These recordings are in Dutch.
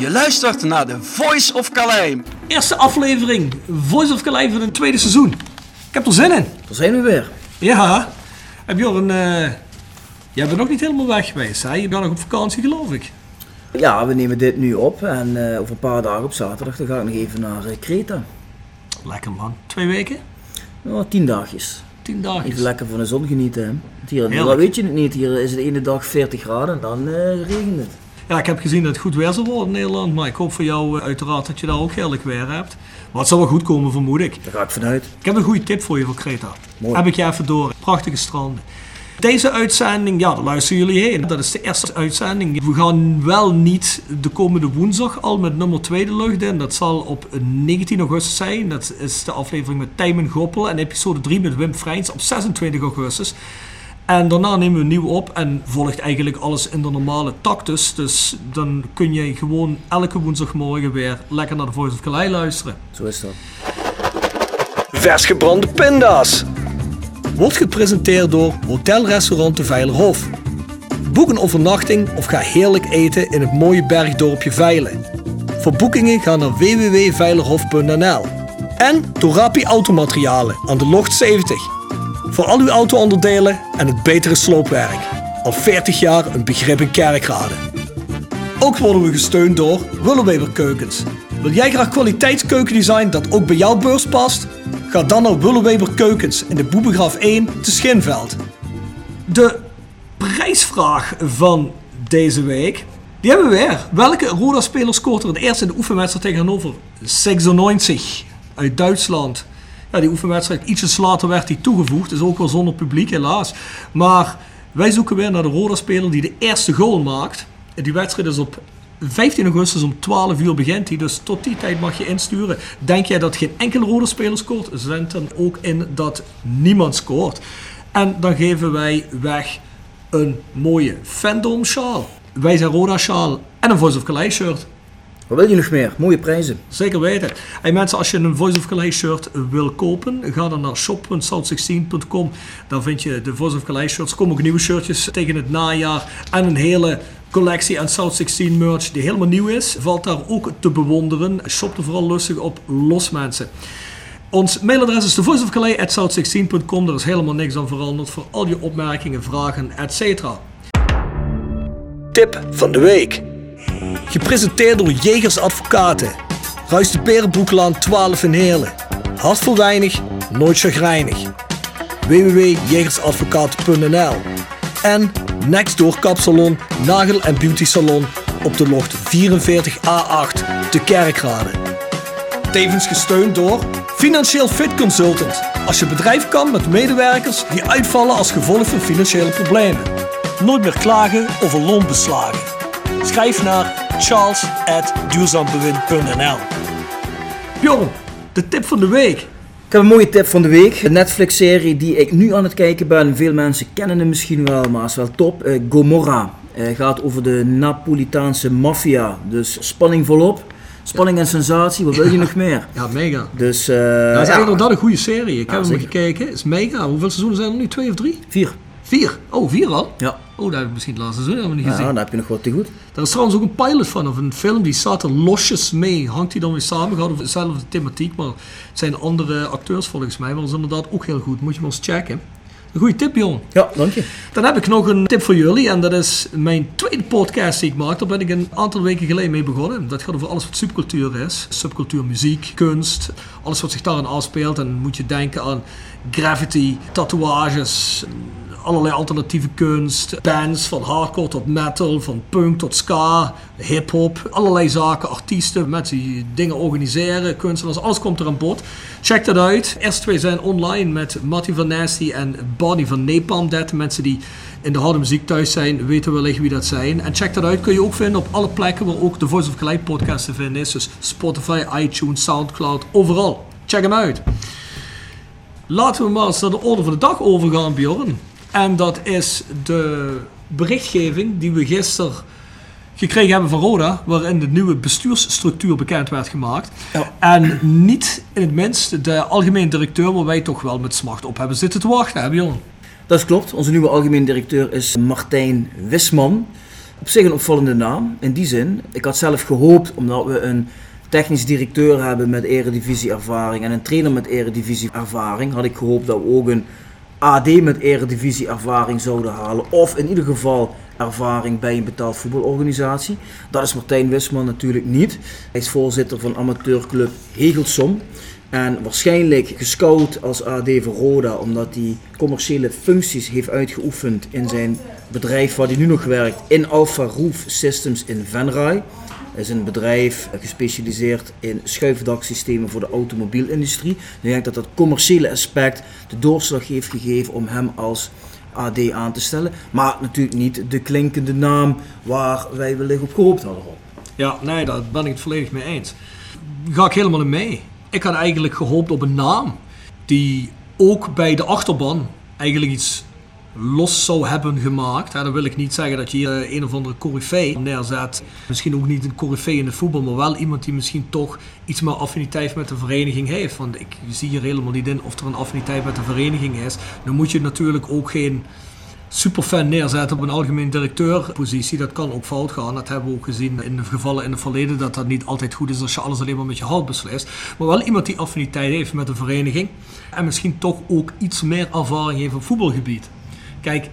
Je luistert naar de Voice of Calais. Eerste aflevering Voice of Calais van het tweede seizoen. Ik heb er zin in. Daar zijn we weer. Ja. Heb Jorn, eh jij bent nog niet helemaal weg geweest, hè? Je bent nog op vakantie, geloof ik. Ja, we nemen dit nu op en eh, over een paar dagen op zaterdag dan ga ik nog even naar eh, Kreta. Lekker man. Twee weken? Ja, tien dagjes. Tien dagen. Even lekker van de zon genieten. Hè. Want Hier, dat weet je het niet. Hier is het de ene dag 40 graden en dan eh, regent het. Ja, ik heb gezien dat het goed weer zal worden in Nederland. Maar ik hoop voor jou eh, uiteraard dat je daar ook heerlijk weer hebt. Maar het zal wel goed komen, vermoed ik. Daar ga ik vanuit. Ik heb een goede tip voor je voor Kreta. Mooi. Heb ik je even door. Prachtige stranden. Deze uitzending, ja, daar luisteren jullie heen. Dat is de eerste uitzending. We gaan wel niet de komende woensdag al met nummer 2 de lucht in. Dat zal op 19 augustus zijn. Dat is de aflevering met Tijmen Goppel. En episode 3 met Wim Freins op 26 augustus. En daarna nemen we een nieuw op en volgt eigenlijk alles in de normale tactus. Dus dan kun je gewoon elke woensdagmorgen weer lekker naar de Voice of Calais luisteren. Zo is dat. Vers gebrande pinda's. Wordt gepresenteerd door Hotel Restaurant de Veilerhof. Boek een overnachting of ga heerlijk eten in het mooie bergdorpje Veilen. Voor boekingen ga naar www.veilerhof.nl. En door Rapi Automaterialen aan de Locht 70. Voor al uw auto-onderdelen en het betere sloopwerk. Al 40 jaar een begrip in Kerkrade. Ook worden we gesteund door Willeweber Keukens. Wil jij graag kwaliteitskeukendesign dat ook bij jouw beurs past? Ga dan naar Willeweber Keukens in de Boebegraaf 1 te Schinveld. De prijsvraag van deze week, die hebben we weer. Welke Roda-speler scoort er het eerst in de oefenwedstrijd tegen Hannover? 96 uit Duitsland. Ja, die oefenwedstrijd ietsjes later werd die toegevoegd. Is ook wel zonder publiek helaas. Maar wij zoeken weer naar de Roda-speler die de eerste goal maakt. Die wedstrijd is op 15 augustus om 12 uur begint hij. Dus tot die tijd mag je insturen. Denk jij dat geen enkele Roda-speler scoort? Zend dan ook in dat niemand scoort. En dan geven wij weg een mooie Fandom sjaal. Wij zijn Roda sjaal en een Voice of Calais shirt. Wat wil je nog meer? Mooie prijzen. Zeker weten. En mensen, als je een Voice of Calais shirt wil kopen, ga dan naar shop.south16.com. Daar vind je de Voice of Calais shirts. Er komen ook nieuwe shirtjes tegen het najaar. En een hele collectie aan South 16 merch die helemaal nieuw is. Valt daar ook te bewonderen. Shop er vooral lustig op los mensen. Ons mailadres is thevoiceofcalais.south16.com. Daar is helemaal niks aan veranderd voor al je opmerkingen, vragen, etc. Tip van de week. Gepresenteerd door Jegers Advocaten. Ruist de Berenbroeklaan 12 in Heerlen. Hart voor weinig, nooit chagrijnig. www.jegersadvocaten.nl En Nextdoor Kapsalon, Nagel en Beauty Salon op de locht 44A8 te Kerkrade. Tevens gesteund door Financieel Fit Consultant. Als je bedrijf kan met medewerkers die uitvallen als gevolg van financiële problemen. Nooit meer klagen over loonbeslagen. Schrijf naar charles.duurzaambewind.nl Bjorn, de tip van de week. Ik heb een mooie tip van de week. Een Netflix-serie die ik nu aan het kijken ben. Veel mensen kennen hem misschien wel, maar is wel top. Eh, Gomorra. Het gaat over de Napolitaanse maffia. Dus spanning volop. Spanning en sensatie, wat wil je nog meer? Ja, mega. Dus, eh, dat is ja, eigenlijk inderdaad een goede serie. Ik Ja, heb hem zeker. gekeken. Het is mega. Hoeveel seizoenen zijn er nu? Twee of drie? Vier. Vier. Oh, vier al? Ja. Oh, dat heb ik misschien het laatste seizoen helemaal niet Ja, gezien. dan heb je nog wat te goed. Daar is trouwens ook een pilot van, of een film, die staat er losjes mee. Hangt die dan weer samen? Gaat over dezelfde thematiek, maar het zijn andere acteurs volgens mij. Maar dat is inderdaad ook heel goed. Moet je maar eens checken. Een goede tip, Bjorn. Ja, dank je. Dan heb ik nog een tip voor jullie. En dat is mijn tweede podcast die ik maak. Daar ben ik een aantal weken geleden mee begonnen. Dat gaat over alles wat subcultuur is. Subcultuur, muziek, kunst. Alles wat zich daarin afspeelt. En moet je denken aan graffiti, tatoeages, allerlei alternatieve kunst. Bands van hardcore tot metal, van punk tot ska, hip-hop. Allerlei zaken, artiesten, mensen die dingen organiseren, kunstenaars. Alles komt er aan bod. Check dat uit. De eerste twee zijn online met Matty van Nasty en Bonnie van Napalm Dead. Mensen die in de harde muziek thuis zijn, weten wellicht wie dat zijn. En check dat uit. Kun je ook vinden op alle plekken waar ook de Voice of Gelijk podcast te vinden is. Dus Spotify, iTunes, Soundcloud, overal. Check hem uit. Laten we maar eens naar de orde van de dag overgaan, Bjorn. En dat is de berichtgeving die we gisteren gekregen hebben van Roda, waarin de nieuwe bestuursstructuur bekend werd gemaakt. Ja. En niet in het minst de algemeen directeur, waar wij toch wel met smacht op hebben zitten te wachten, hè Bjorn? Dat klopt. Onze nieuwe algemeen directeur is Martijn Wisman. Op zich een opvallende naam. In die zin, ik had zelf gehoopt, omdat we een technisch directeur hebben met eredivisie-ervaring en een trainer met eredivisie-ervaring, had ik gehoopt dat we ook een AD met eredivisie-ervaring zouden halen. Of in ieder geval ervaring bij een betaald voetbalorganisatie. Dat is Martijn Wisman natuurlijk niet. Hij is voorzitter van amateurclub Hegelsom. En waarschijnlijk gescout als AD voor Roda, omdat hij commerciële functies heeft uitgeoefend in zijn bedrijf waar hij nu nog werkt, in Alpha Roof Systems in Venray. Is een bedrijf gespecialiseerd in schuifdaksystemen voor de automobielindustrie. Dus ik denk dat dat commerciële aspect de doorslag heeft gegeven om hem als AD aan te stellen. Maar natuurlijk niet de klinkende naam waar wij wellicht op gehoopt hadden. Ja, nee, daar ben ik het volledig mee eens. Ga ik helemaal in mee. Ik had eigenlijk gehoopt op een naam die ook bij de achterban eigenlijk iets los zou hebben gemaakt. Dan wil ik niet zeggen dat je hier eh, een of andere coryfee neerzet. Misschien ook niet een coryfee in het voetbal, maar wel iemand die misschien toch iets meer affiniteit met de vereniging heeft. Want ik zie hier helemaal niet in of er een affiniteit met de vereniging is. Dan moet je natuurlijk ook geen superfan neerzetten op een algemeen directeurpositie. Dat kan ook fout gaan. Dat hebben we ook gezien in de gevallen in het verleden dat dat niet altijd goed is als je alles alleen maar met je hart beslist. Maar wel iemand die affiniteit heeft met de vereniging en misschien toch ook iets meer ervaring heeft op voetbalgebied. Kijk,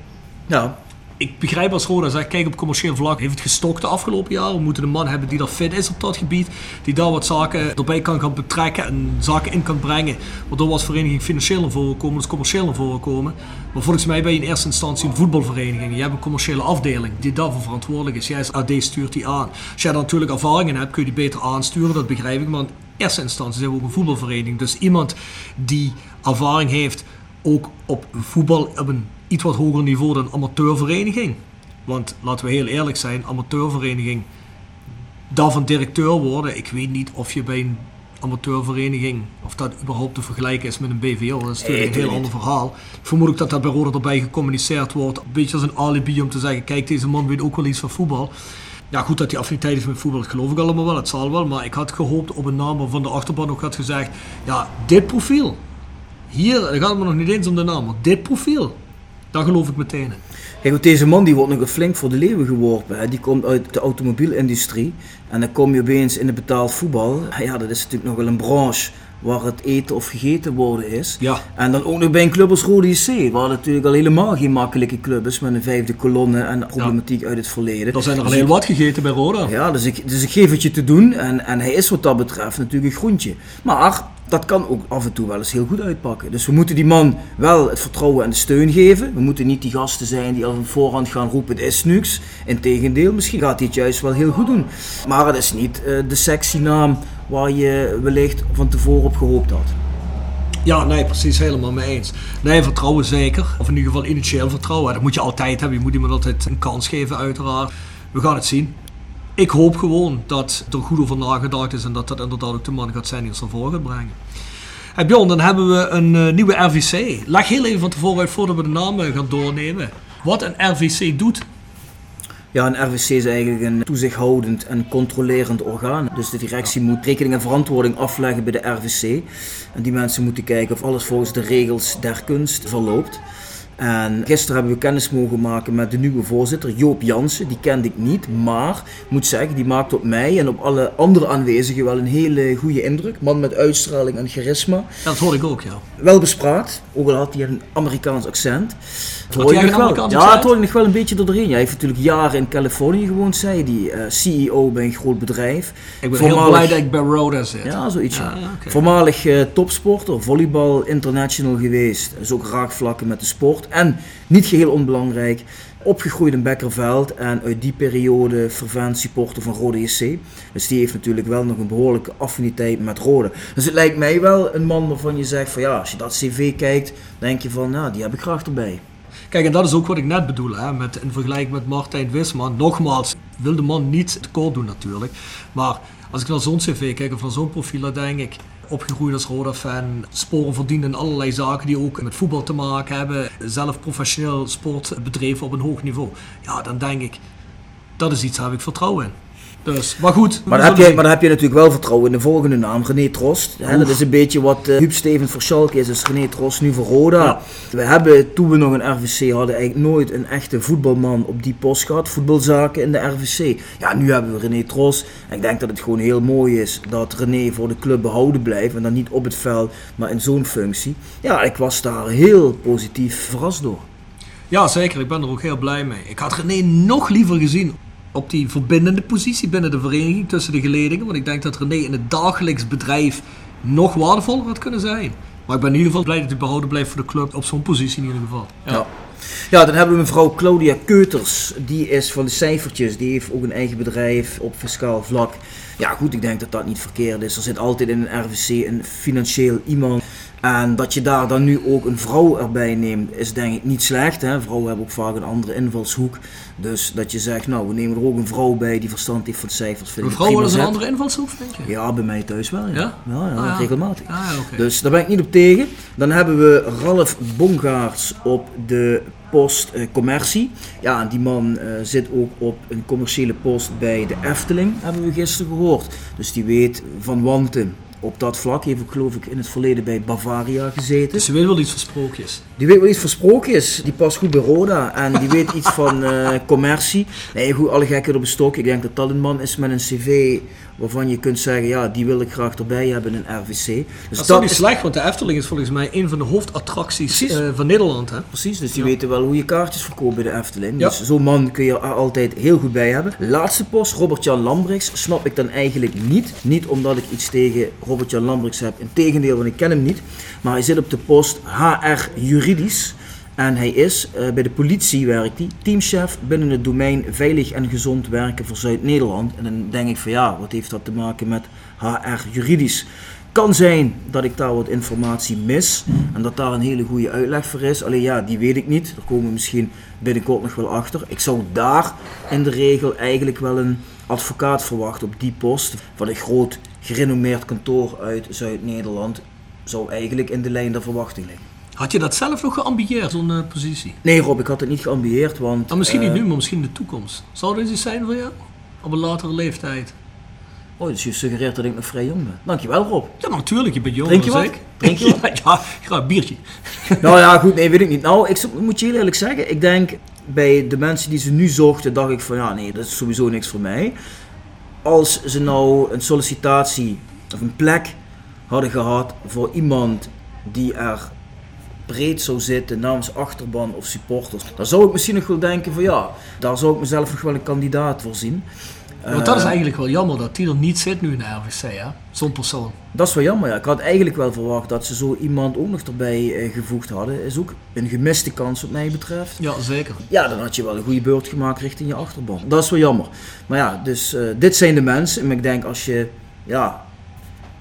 Ja, ik begrijp als Roda zegt, kijk op commercieel vlak heeft het gestokt de afgelopen jaren. We moeten een man hebben die daar fit is op dat gebied. Die daar wat zaken erbij kan gaan betrekken en zaken in kan brengen. Waardoor we als vereniging financieel naar voren komen, dus commercieel naar voren komen. Maar volgens mij ben je in eerste instantie een voetbalvereniging. Je hebt een commerciële afdeling die daarvoor verantwoordelijk is. Jij als AD stuurt die aan. Als jij daar natuurlijk ervaringen hebt, kun je die beter aansturen, dat begrijp ik. Maar in eerste instantie zijn we ook een voetbalvereniging. Dus iemand die ervaring heeft, ook op voetbal op een iets wat hoger niveau dan amateurvereniging. Want laten we heel eerlijk zijn, amateurvereniging, daarvan directeur worden. Ik weet niet of je bij een amateurvereniging, of dat überhaupt te vergelijken is met een BVO. Dat is natuurlijk een heel ander verhaal. Ik vermoed ook dat dat bij Roda erbij gecommuniceerd wordt. Een beetje als een alibi om te zeggen, kijk deze man weet ook wel iets van voetbal. Ja, goed dat hij affiniteit heeft met voetbal, dat geloof ik allemaal wel, het zal wel. Maar ik had gehoopt op een naam waarvan de achterban ook had gezegd, ja, dit profiel. Hier, gaat het me nog niet eens om de naam, maar dit profiel, daar geloof ik meteen in. Kijk, want deze man die wordt nog flink voor de leeuwen geworpen. Hè. Die komt uit de automobielindustrie. En dan kom je opeens in de betaald voetbal. Ja, dat is natuurlijk nog wel een branche waar het eten of gegeten worden is. Ja. En dan ook nog bij een club als Rode JC, waar het natuurlijk al helemaal geen makkelijke club is met een vijfde kolonne en problematiek uit het verleden. Er zijn er al Dus heel ik- wat gegeten bij Roda. Ja, dus ik, dus ik geef het je te doen en, en hij is wat dat betreft natuurlijk een groentje. Maar dat kan ook af en toe wel eens heel goed uitpakken. Dus we moeten die man wel het vertrouwen en de steun geven. We moeten niet die gasten zijn die al van voorhand gaan roepen, het is niks. Integendeel, misschien gaat hij het juist wel heel goed doen. Maar het is niet eh, de sexy naam waar je wellicht van tevoren op gehoopt had. Ja, nee, precies, helemaal mee eens. Nee, vertrouwen zeker. Of in ieder geval initieel vertrouwen. Dat moet je altijd hebben. Je moet iemand altijd een kans geven, uiteraard. We gaan het zien. Ik hoop gewoon dat er goed over nagedacht is en dat dat inderdaad ook de man gaat zijn die ons naar voren gaat brengen. Hey Bjorn, dan hebben we een eh, nieuwe RVC. Leg heel even van tevoren uit voordat we de naam eh, gaan doornemen. Wat een RVC doet. Ja, een RVC is eigenlijk een toezichthoudend en controlerend orgaan. Dus de directie moet rekening en verantwoording afleggen bij de RVC. En die mensen moeten kijken of alles volgens de regels der kunst verloopt. En gisteren hebben we kennis mogen maken met de nieuwe voorzitter, Joop Jansen. Die kende ik niet, maar ik moet zeggen, die maakt op mij en op alle andere aanwezigen wel een hele goede indruk. Man met uitstraling en charisma. Dat hoor ik ook, ja. Wel bespraakt, ook al had hij een Amerikaans accent. Had hoor je nog een wel. Amerikaans Ja, accent? het hoor je nog wel een beetje doorheen. Hij heeft natuurlijk jaren in Californië gewoond, zei hij. Eh, CEO bij een groot bedrijf. Ik ben heel Voormalig- blij dat ik bij Roda zit. ja, zoiets. Ja. Ja, oké. Voormalig eh, topsporter, volleybal international geweest. Dus ook raakvlakken met de sport. En niet geheel onbelangrijk, opgegroeid in Bekkerveld. En uit die periode fervent supporter van Rode JC. Dus die heeft natuurlijk wel nog een behoorlijke affiniteit met Rode. Dus het lijkt mij wel een man waarvan je zegt van ja, als je dat cv kijkt, denk je van nou, die heb ik graag erbij. Kijk, en dat is ook wat ik net bedoel, hè, met, in vergelijking met Martijn Wisman. Nogmaals, wil de man niet tekort doen natuurlijk. Maar als ik naar zo'n cv kijk of zo'n profiel, dan denk ik... Opgegroeid als Roda-fan, sporen verdiend in allerlei zaken die ook met voetbal te maken hebben. Zelf professioneel sport bedreven op een hoog niveau. Ja, dan denk ik, dat is iets waar ik vertrouwen in. Dus, maar goed. Maar dan, heb je, maar dan heb je natuurlijk wel vertrouwen in de volgende naam, René Trost. Hè, dat is een beetje wat uh, Huub Steven voor Schalke is, is René Trost nu voor Roda. Ja. We hebben, toen we nog een RVC hadden, eigenlijk nooit een echte voetbalman op die post gehad. Voetbalzaken in de RVC. Ja, nu hebben we René Trost. En ik denk dat het gewoon heel mooi is dat René voor de club behouden blijft. En dan niet op het veld, maar in zo'n functie. Ja, ik was daar heel positief verrast door. Ja, zeker. Ik ben er ook heel blij mee. Ik had René nog liever gezien op die verbindende positie binnen de vereniging tussen de geledingen. Want ik denk dat René in het dagelijks bedrijf nog waardevoller had kunnen zijn. Maar ik ben in ieder geval blij dat hij behouden blijft voor de club op zo'n positie in ieder geval. Ja. Ja, dan hebben we mevrouw Claudia Keuters. Die is van de cijfertjes. Die heeft ook een eigen bedrijf op fiscaal vlak. Ja, goed, ik denk dat dat niet verkeerd is. Er zit altijd in een RVC een financieel iemand. En dat je daar dan nu ook een vrouw erbij neemt, is denk ik niet slecht. Hè? Vrouwen hebben ook vaak een andere invalshoek. Dus dat je zegt, nou, we nemen er ook een vrouw bij die verstand heeft van cijfers. Vind Mevrouw, prima wat is een andere invalshoek, denk je? Ja, bij mij thuis wel. Ja, Ja? ja, ja, Ah, regelmatig. Ah. Dus daar ben ik niet op tegen. Dan hebben we Ralf Bongaerts op de post eh, commercie. Ja, die man eh, zit ook op een commerciële post bij de Efteling, hebben we gisteren gehoord. Dus die weet van wanten op dat vlak. Heeft ook geloof ik in het verleden bij Bavaria gezeten. Dus je weet wel iets van sprookjes. Die weet wel iets van sprookjes. Die past goed bij Roda. En die weet iets van eh, commercie. Nee, goed, alle gekken op een stok. Ik denk dat dat een man is met een cv waarvan je kunt zeggen, ja, die wil ik graag erbij hebben in een RVC. Dus Dat is niet is slecht, want de Efteling is volgens mij een van de hoofdattracties eh, van Nederland. Hè? Precies, dus die Ja. weten wel hoe je kaartjes verkoopt bij de Efteling. Ja. Dus zo'n man kun je er altijd heel goed bij hebben. Laatste post, Robert-Jan Lambrechts, snap ik dan eigenlijk niet. Niet omdat ik iets tegen Robert-Jan Lambrechts heb, integendeel, want ik ken hem niet. Maar hij zit op de post HR Juridisch. En hij is, eh, bij de politie werkt hij, teamchef binnen het domein Veilig en Gezond Werken voor Zuid-Nederland. En dan denk ik van ja, wat heeft dat te maken met HR Juridisch? Kan zijn dat ik daar wat informatie mis en dat daar een hele goede uitleg voor is. Alleen ja, die weet ik niet. Daar komen we misschien binnenkort nog wel achter. Ik zou daar in de regel eigenlijk wel een advocaat verwachten op die post. Van een groot gerenommeerd kantoor uit Zuid-Nederland zou eigenlijk in de lijn der verwachting liggen. Had je dat zelf nog geambieerd, zo'n eh, positie? Nee Rob, ik had het niet geambieerd, want... Nou, misschien niet eh, nu, maar misschien in de toekomst. Zou dit iets zijn voor jou? Op een latere leeftijd? Oh, dus je suggereert dat ik nog vrij jong ben. Dankjewel Rob. Ja, natuurlijk. Je bent jonger Drink je wat? ik. Drink je wat? Ja, ja, biertje. nou ja, goed, nee, weet ik niet. Nou, ik moet je heel eerlijk zeggen, ik denk bij de mensen die ze nu zochten, dacht ik van ja, nee, dat is sowieso niks voor mij. Als ze nou een sollicitatie of een plek hadden gehad voor iemand die er breed zou zitten namens achterban of supporters, dan zou ik misschien nog wel denken van ja, daar zou ik mezelf nog wel een kandidaat voor zien. Want dat is Eh, eigenlijk wel jammer dat die er niet zit nu in de RVC, hè? Zo'n persoon. Dat is wel jammer, ja. Ik had eigenlijk wel verwacht dat ze zo iemand ook nog erbij eh, gevoegd hadden. Is ook een gemiste kans wat mij betreft. Ja, zeker. Ja, dan had je wel een goede beurt gemaakt richting je achterban. Dat is wel jammer. Maar ja, dus eh, dit zijn de mensen. En ik denk als je ja,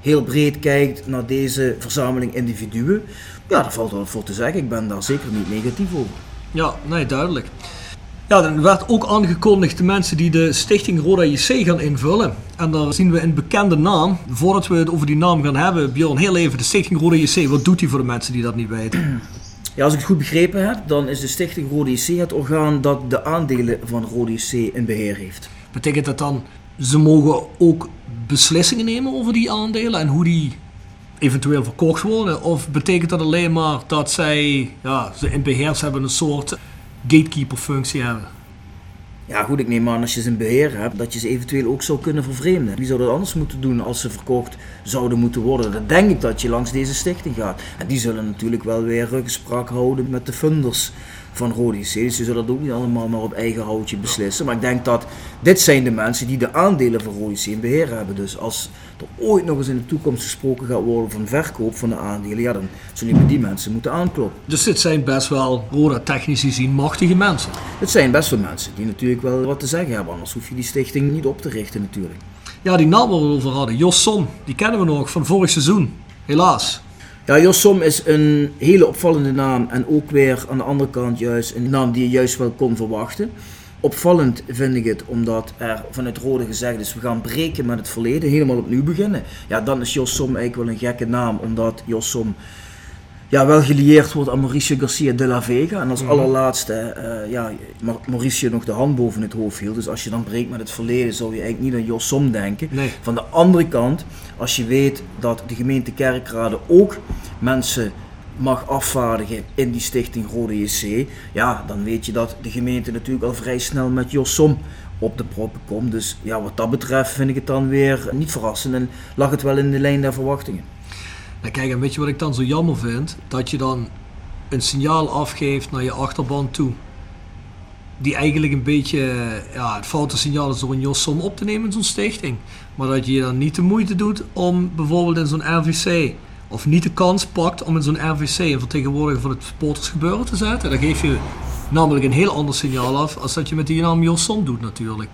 heel breed kijkt naar deze verzameling individuen. Ja, daar valt wel voor te zeggen. Ik ben daar zeker niet negatief over. Ja, nee, duidelijk. Ja, dan werd ook aangekondigd de mensen die de stichting Roda JC gaan invullen. En daar zien we een bekende naam. Voordat we het over die naam gaan hebben, Bjorn, heel even de stichting Roda JC. Wat doet die voor de mensen die dat niet weten? Ja, als ik het goed begrepen heb, dan is de stichting Rode JC het orgaan dat de aandelen van Rode JC in beheer heeft. Betekent dat dan, ze mogen ook beslissingen nemen over die aandelen en hoe die eventueel verkocht worden? Of betekent dat alleen maar dat zij ja, ze in beheer hebben een soort gatekeeper functie hebben? Ja, goed, ik neem aan als je ze in beheer hebt, dat je ze eventueel ook zou kunnen vervreemden. Wie zou dat anders moeten doen als ze verkocht zouden moeten worden? Dan denk ik dat je langs deze stichting gaat. En die zullen natuurlijk wel weer gesprek houden met de funders van Rode JC. Dus ze zullen dat ook niet allemaal maar op eigen houtje beslissen. Maar ik denk dat dit zijn de mensen die de aandelen van Rode JC in beheer hebben. Dus als er ooit nog eens in de toekomst gesproken gaat worden van verkoop van de aandelen, ja, dan zullen bij die mensen moeten aankloppen. Dus dit zijn best wel, Roda technisch gezien, machtige mensen. Het zijn best wel mensen die natuurlijk wel wat te zeggen hebben, anders hoef je die stichting niet op te richten natuurlijk. Ja, die naam waar we over hadden, Jos Son, die kennen we nog van vorig seizoen. Helaas. Ja, Jos Som is een hele opvallende naam en ook weer aan de andere kant juist een naam die je juist wel kon verwachten. Opvallend vind ik het omdat er vanuit Rode gezegd is, we gaan breken met het verleden, helemaal opnieuw beginnen. Ja, dan is Jos Som eigenlijk wel een gekke naam, omdat Jos Som ja, wel gelieerd wordt aan Mauricio Garcia de la Vega. En als Mhm. allerlaatste, eh, ja, Ma- Mauricio nog de hand boven het hoofd hield. Dus als je dan breekt met het verleden, zou je eigenlijk niet aan Jos Som denken. Nee. Van de andere kant, als je weet dat de gemeente Kerkrade ook mensen mag afvaardigen in die stichting Rode JC, ja, dan weet je dat de gemeente natuurlijk al vrij snel met Jos Som op de proppen komt. Dus ja, wat dat betreft vind ik het dan weer niet verrassend en lag het wel in de lijn der verwachtingen. Nou, kijk, en weet je wat ik dan zo jammer vind? Dat je dan een signaal afgeeft naar je achterban toe. Die eigenlijk een beetje ja, het foute signaal is door een Jos Som op te nemen in zo'n stichting. Maar dat je dan niet de moeite doet om bijvoorbeeld in zo'n RVC. Of niet de kans pakt om in zo'n RVC een vertegenwoordiger van het supportersgebeuren te zetten. Dan geef je namelijk een heel ander signaal af als dat je met die naam Jos Som doet natuurlijk.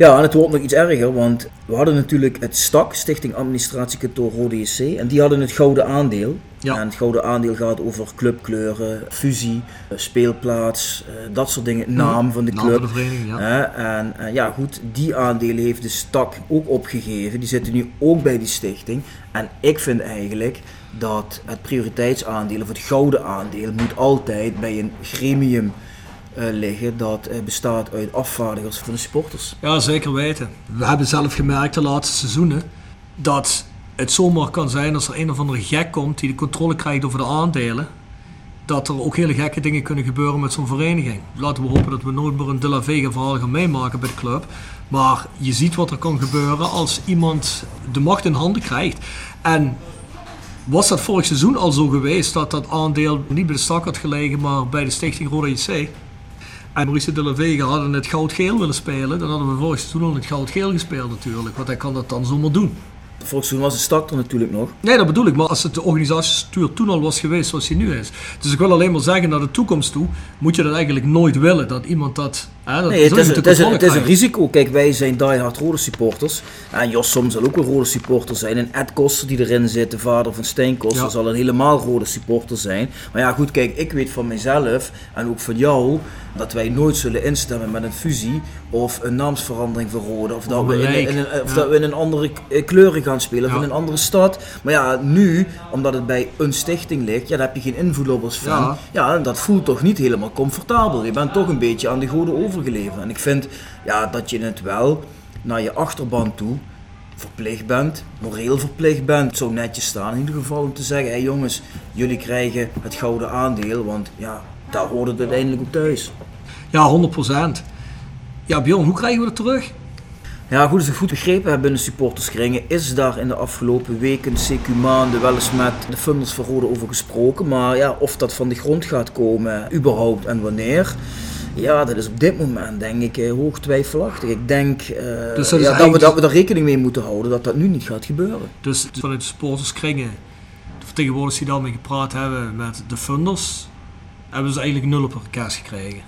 Ja, en het wordt nog iets erger, want we hadden natuurlijk het STAK, Stichting Administratiekantoor Rode JC, en die hadden het gouden aandeel. Ja. En het gouden aandeel gaat over clubkleuren, fusie, eh, speelplaats, eh, dat soort dingen, naam van de Naam club. van de vereniging, ja. En eh, ja, goed, die aandelen heeft de STAK ook opgegeven. Die zitten nu ook bij die stichting. En ik vind eigenlijk dat het prioriteitsaandeel of het gouden aandeel moet altijd bij een gremium liggen dat eh, bestaat uit afvaardigers van de supporters. Ja, zeker weten. We hebben zelf gemerkt de laatste seizoenen dat het zomaar kan zijn als er een of andere gek komt die de controle krijgt over de aandelen. Dat er ook hele gekke dingen kunnen gebeuren met zo'n vereniging. Laten we hopen dat we nooit meer een De La Vega verhaal gaan meemaken bij de club. Maar je ziet wat er kan gebeuren als iemand de macht in handen krijgt. En was dat vorig seizoen al zo geweest dat dat aandeel niet bij de stak had gelegen, maar bij de stichting Roda JC? En Mauricio de la Vega hadden het goud-geel willen spelen, dan hadden we vorig seizoen al het goud-geel gespeeld natuurlijk. Want hij kan dat dan zomaar doen. Volgens toen was de start er natuurlijk nog. Nee, dat bedoel ik. Maar als het de organisatiestructuur toen al was geweest zoals die nu is. Dus ik wil alleen maar zeggen, naar de toekomst toe, moet je dat eigenlijk nooit willen. Dat iemand dat... Dat Nee, het is, met het, de is, controle het is een risico. Kijk, wij zijn diehard rode supporters. En Jos Som zal ook een rode supporter zijn. En Ed Koster die erin zit, de vader van Stijn Koster, Ja. zal een helemaal rode supporter zijn. Maar ja, goed, kijk, ik weet van mezelf en ook van jou dat wij nooit zullen instemmen met een fusie of een naamsverandering voor rode. Of, dat we, in, een, of Ja. dat we in een andere eh, kleuren gaan spelen of in een andere stad. Maar ja, nu, omdat het bij een stichting ligt, ja, daar heb je geen invloed op als fan. Ja. En dat voelt toch niet helemaal comfortabel. Je bent toch een beetje aan de En ik vind ja, dat je het wel naar je achterban toe verplicht bent, moreel verplicht bent. Het zou netjes staan in ieder geval om te zeggen, hé hey jongens, jullie krijgen het gouden aandeel, want ja, daar hoort het uiteindelijk op thuis. Ja, 100%. Ja, Bjorn, hoe krijgen we dat terug? Ja, goed, als ik goed begrepen heb binnen supporterskringen, is daar in de afgelopen weken, CQ maanden, wel eens met de funders van Rode over gesproken. Maar ja, of dat van de grond gaat komen, überhaupt en wanneer, ja, dat is op dit moment denk ik eh, hoog twijfelachtig. Ik denk eh, Dus dat ja, dat, we, dat we er rekening mee moeten houden dat dat nu niet gaat gebeuren. Dus vanuit de supporterskringen, de vertegenwoordigers die daarmee gepraat hebben met de funders, hebben ze eigenlijk nul op hun kaas gekregen.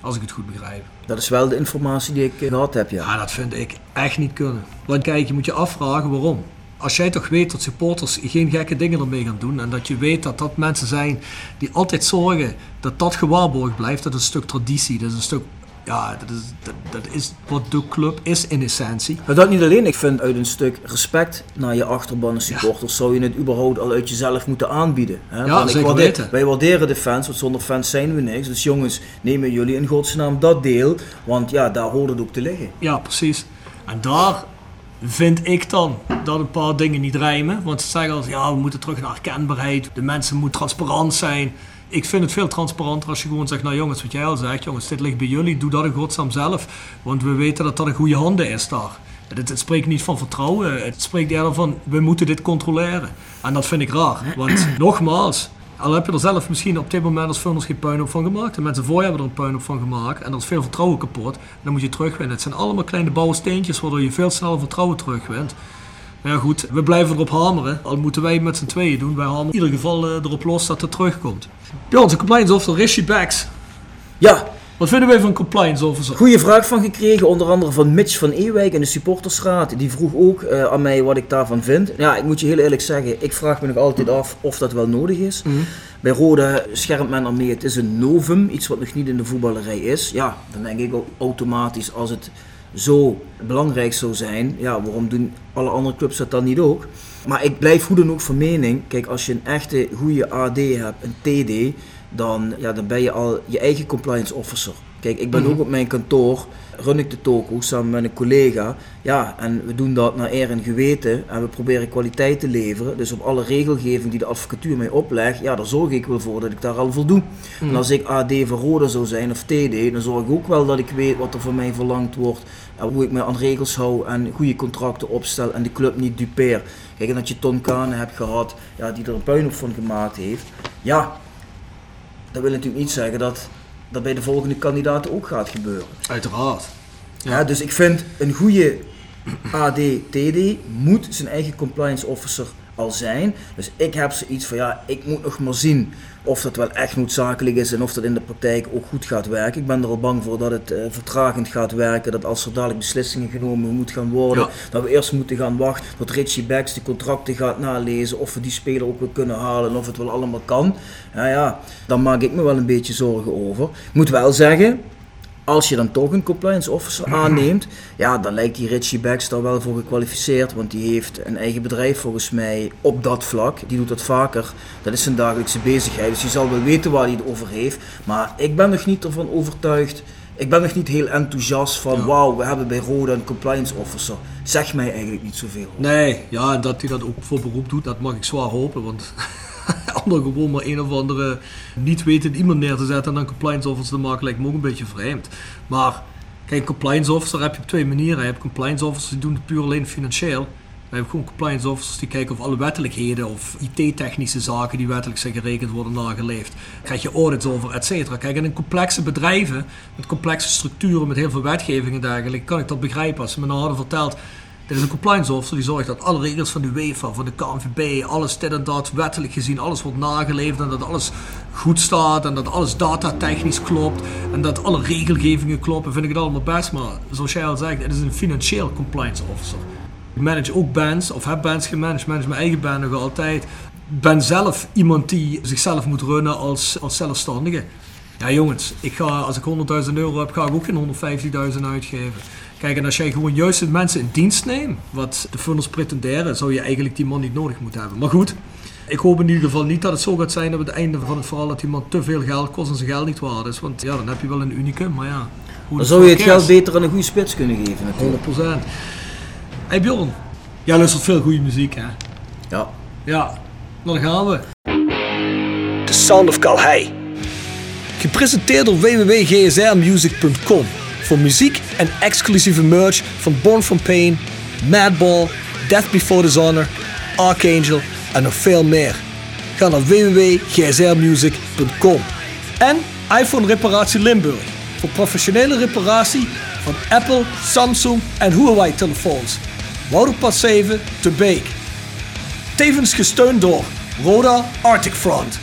Als ik het goed begrijp. Dat is wel de informatie die ik eh, gehad heb, ja. Ja, dat vind ik echt niet kunnen. Want kijk, je moet je afvragen waarom. Als jij toch weet dat supporters geen gekke dingen ermee gaan doen en dat je weet dat dat mensen zijn die altijd zorgen dat dat gewaarborgd blijft, dat is een stuk traditie, dat is een stuk ja, dat is, dat, dat is wat de club is in essentie. Maar dat niet alleen. Ik vind uit een stuk respect naar je achterban en supporters zou je het überhaupt al uit jezelf moeten aanbieden. Hè? Ja, zeker waardeer- weten. Wij waarderen de fans, want zonder fans zijn we niks. Dus jongens, nemen jullie in godsnaam dat deel. Want ja, daar hoort het ook te liggen. Ja, precies. En daar vind ik dan dat een paar dingen niet rijmen. Want ze zeggen altijd, ja, we moeten terug naar herkenbaarheid. De mensen moeten transparant zijn. Ik vind het veel transparanter als je gewoon zegt, nou jongens, wat jij al zegt, jongens, dit ligt bij jullie, doe dat in godsnaam zelf. Want we weten dat dat in goede handen is daar. Het, het spreekt niet van vertrouwen, het spreekt eerder van, we moeten dit controleren. En dat vind ik raar, want nogmaals, al heb je er zelf misschien op dit moment als Funnels geen puinhoop van gemaakt. De mensen voor je hebben er een puinhoop van gemaakt. En er is veel vertrouwen kapot. Dan moet je terugwinnen. Het zijn allemaal kleine bouwsteentjes waardoor je veel sneller vertrouwen terugwint. Maar ja goed, we blijven erop hameren. Al moeten wij met z'n tweeën doen. Wij hameren in ieder geval eh, erop los dat het terugkomt. Bij onze compliance officer Rishi Bax. Ja, Wat vinden wij van compliance officer? Goeie vraag van gekregen, onder andere van Mitch van Ewijk in de supportersraad. Die vroeg ook eh, aan mij wat ik daarvan vind. Ja, ik moet je heel eerlijk zeggen, ik vraag me nog altijd af of dat wel nodig is. Bij Rode schermt men ermee, het is een novum, iets wat nog niet in de voetballerij is. Ja, dan denk ik ook automatisch als het zo belangrijk zou zijn, ja, waarom doen alle andere clubs dat dan niet ook? Maar ik blijf hoe dan ook van mening, kijk, als je een echte goede AD hebt, een TD, dan, ja, dan ben je al je eigen compliance officer. Kijk, ik ben ook op mijn kantoor, run ik de toko samen met een collega. Ja, en we doen dat naar eer en geweten en we proberen kwaliteit te leveren. Dus op alle regelgeving die de advocatuur mij oplegt, ja, daar zorg ik wel voor dat ik daar al voldoe. En als ik AD van Roda zou zijn of TD, dan zorg ik ook wel dat ik weet wat er van mij verlangd wordt. En hoe ik me aan regels hou en goede contracten opstel en de club niet dupeer. Kijk, en dat je Ton Kane hebt gehad, ja, die er een puinhoop van gemaakt heeft. Ja, dat wil natuurlijk niet zeggen dat dat bij de volgende kandidaten ook gaat gebeuren. Uiteraard. Ja. dus ik vind een goede AD-TD moet zijn eigen compliance officer al zijn. Dus ik heb zoiets van ja, ik moet nog maar zien of dat wel echt noodzakelijk is en of dat in de praktijk ook goed gaat werken. Ik ben er al bang voor dat het eh, vertragend gaat werken, dat als er dadelijk beslissingen genomen moeten gaan worden, Ja. dat we eerst moeten gaan wachten tot Richie Becks de contracten gaat nalezen, of we die speler ook weer kunnen halen en of het wel allemaal kan. Ja, ja, dan maak ik me wel een beetje zorgen over. Ik moet wel zeggen, als je dan toch een compliance officer aanneemt, ja, dan lijkt die Richie Becks daar wel voor gekwalificeerd. Want die heeft een eigen bedrijf volgens mij op dat vlak. Die doet dat vaker. Dat is zijn dagelijkse bezigheid. Dus die zal wel weten waar hij het over heeft. Maar ik ben nog niet ervan overtuigd. Ik ben nog niet heel enthousiast van wauw, we hebben bij Roda een compliance officer. Zeg mij eigenlijk niet zoveel. Nee, ja, dat hij dat ook voor beroep doet, dat mag ik zwaar hopen. Want gewoon maar een of andere niet wetend iemand neer te zetten en dan compliance officer te maken lijkt me ook een beetje vreemd. Maar kijk, compliance officer heb je op twee manieren. Je hebt compliance officers die doen het puur alleen financieel. We hebben gewoon compliance officers die kijken of alle wettelijkheden of IT-technische zaken die wettelijk zijn gerekend worden nageleefd. Krijg je audits over, et cetera. Kijk, en in complexe bedrijven, met complexe structuren, met heel veel wetgeving en dergelijke, kan ik dat begrijpen. Als ze me nou hadden verteld, dit is een compliance officer die zorgt dat alle regels van de UEFA, van de KNVB, alles dit en dat, wettelijk gezien, alles wordt nageleefd en dat alles goed staat en dat alles datatechnisch klopt en dat alle regelgevingen kloppen, vind ik het allemaal best. Maar zoals jij al zegt, het is een financieel compliance officer. Ik manage ook bands, of heb bands gemanaged, manage mijn eigen band nog altijd. Ben zelf iemand die zichzelf moet runnen als, als zelfstandige. Ja jongens, ik ga, als ik 100.000 euro heb, ga ik ook geen 150.000 uitgeven. Kijk, en als jij gewoon juist de mensen in dienst neemt, wat de funnels pretenderen, zou je eigenlijk die man niet nodig moeten hebben. Maar goed, ik hoop in ieder geval niet dat het zo gaat zijn op het einde van het verhaal dat die man te veel geld kost en zijn geld niet waard is. Want ja, dan heb je wel een unicum, maar ja. hoe Dan zou je het geld beter aan een goede spits kunnen geven natuurlijk. 100%. Hey Bjorn, jij luistert veel goede muziek hè? Ja. Ja, dan gaan we. The Sound of Calhei. Gepresenteerd door www.gsrmusic.com voor muziek en exclusieve merch van Born From Pain, Madball, Death Before Dishonor, Archangel en nog veel meer. Ga naar www.gsrmusic.com En iPhone Reparatie Limburg voor professionele reparatie van Apple, Samsung en Huawei telefoons. Wouderpad 7 te Beek. Tevens gesteund door Roda Arctic Front.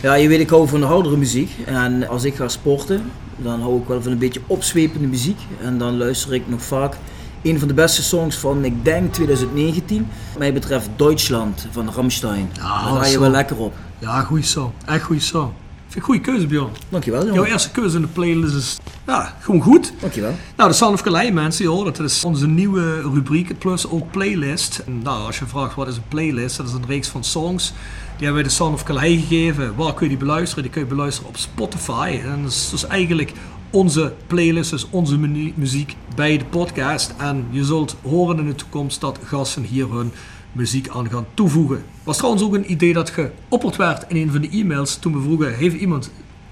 Ja, je weet, ik hou van de oudere muziek. En als ik ga sporten, dan hou ik wel van een beetje opzwepende muziek. En dan luister ik nog vaak een van de beste songs van, ik denk 2019. Wat mij betreft Deutschland van Rammstein. Ja, Daar ga je wel lekker op. Ja, goeie song. Echt goeie song. Vind ik goede keuze, Bjorn. Dankjewel Jouw jongen. eerste keuze in de playlist is ja, gewoon goed. Dankjewel. Nou, de Sound of Calais, mensen, het. Dat is onze nieuwe rubriek, plus ook playlist. En nou, als je vraagt wat is een playlist, dat is een reeks van songs. Die hebben wij de Sound of Calais gegeven. Waar kun je die beluisteren? Die kun je beluisteren op Spotify. En dat is dus eigenlijk onze playlist, dus onze muziek bij de podcast. En je zult horen in de toekomst dat gasten hier hun muziek aan gaan toevoegen. Was trouwens ook een idee dat geopperd werd in een van de e-mails toen we vroegen, heeft iemand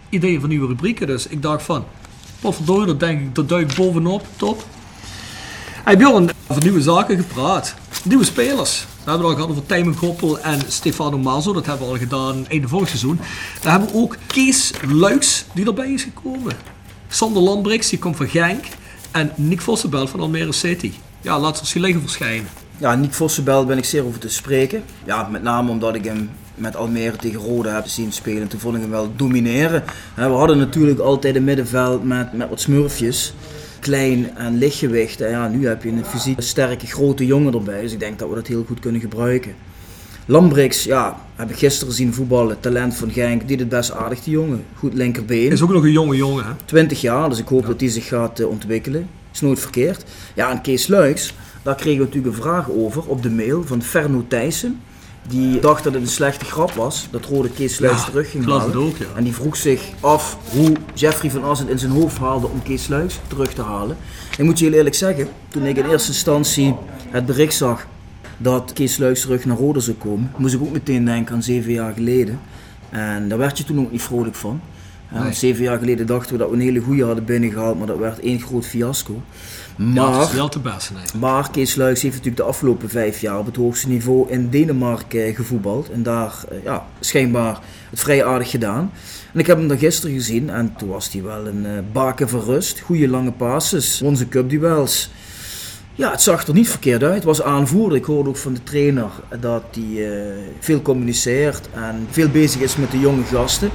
ideeën voor nieuwe rubrieken? Dus ik dacht van, wat verdorie, dat denk ik, dat duik bovenop, top. Hey Bjorn, over nieuwe zaken gepraat. Nieuwe spelers. We hebben het al gehad over Tijmen Goppel en Stefano Mazo. Dat hebben we al gedaan einde vorig seizoen. Daar hebben we ook Kees Luiks die erbij is gekomen. Sander Lambrix, die komt van Genk. En Nick Vossenbelt van Almere City. Ja, laat ze hier liggen verschijnen. Ja, Nick Vossenbel ben ik zeer over te spreken. Ja, met name omdat ik hem met Almere tegen Rode heb zien spelen. Toen vond ik hem wel domineren. We hadden natuurlijk altijd een middenveld met, met wat smurfjes. Klein en lichtgewicht. En ja, nu heb je een fysiek sterke grote jongen erbij. Dus ik denk dat we dat heel goed kunnen gebruiken. Lambrix, ja, heb ik gisteren zien voetballen. Talent van Genk, deed het best aardig die jongen. Goed linkerbeen. Is ook nog een jonge jongen, hè? 20 jaar, dus ik hoop dat hij zich gaat eh, ontwikkelen. Is nooit verkeerd. Ja, en Kees Luiks, daar kregen we natuurlijk een vraag over op de mail van Ferno Thijssen. Die dacht dat het een slechte grap was, dat Rode Kees Ja, terug ging halen. het ook, ja. En die vroeg zich af hoe Jeffrey van Assen het in zijn hoofd haalde om Kees Luiks terug te halen. Ik moet je heel eerlijk zeggen, toen ik in eerste instantie het bericht zag dat Kees Luiks terug naar Rode zou komen, moest ik ook meteen denken aan zeven jaar geleden. En daar werd je toen ook niet vrolijk van. Nee. Zeven jaar geleden dachten we dat we een hele goede hadden binnengehaald, maar dat werd één groot fiasco. Maar, nee. Kees Luiks heeft natuurlijk de afgelopen vijf jaar op het hoogste niveau in Denemarken eh, gevoetbald. En daar eh, ja, schijnbaar het vrij aardig gedaan. En ik heb hem dan gisteren gezien en toen was hij wel een eh, baken van rust. Goede lange passes, won zijn cupduels. Ja, het zag er niet verkeerd uit. Het was aanvoerder. Ik hoorde ook van de trainer dat hij veel communiceert en veel bezig is met de jonge gasten.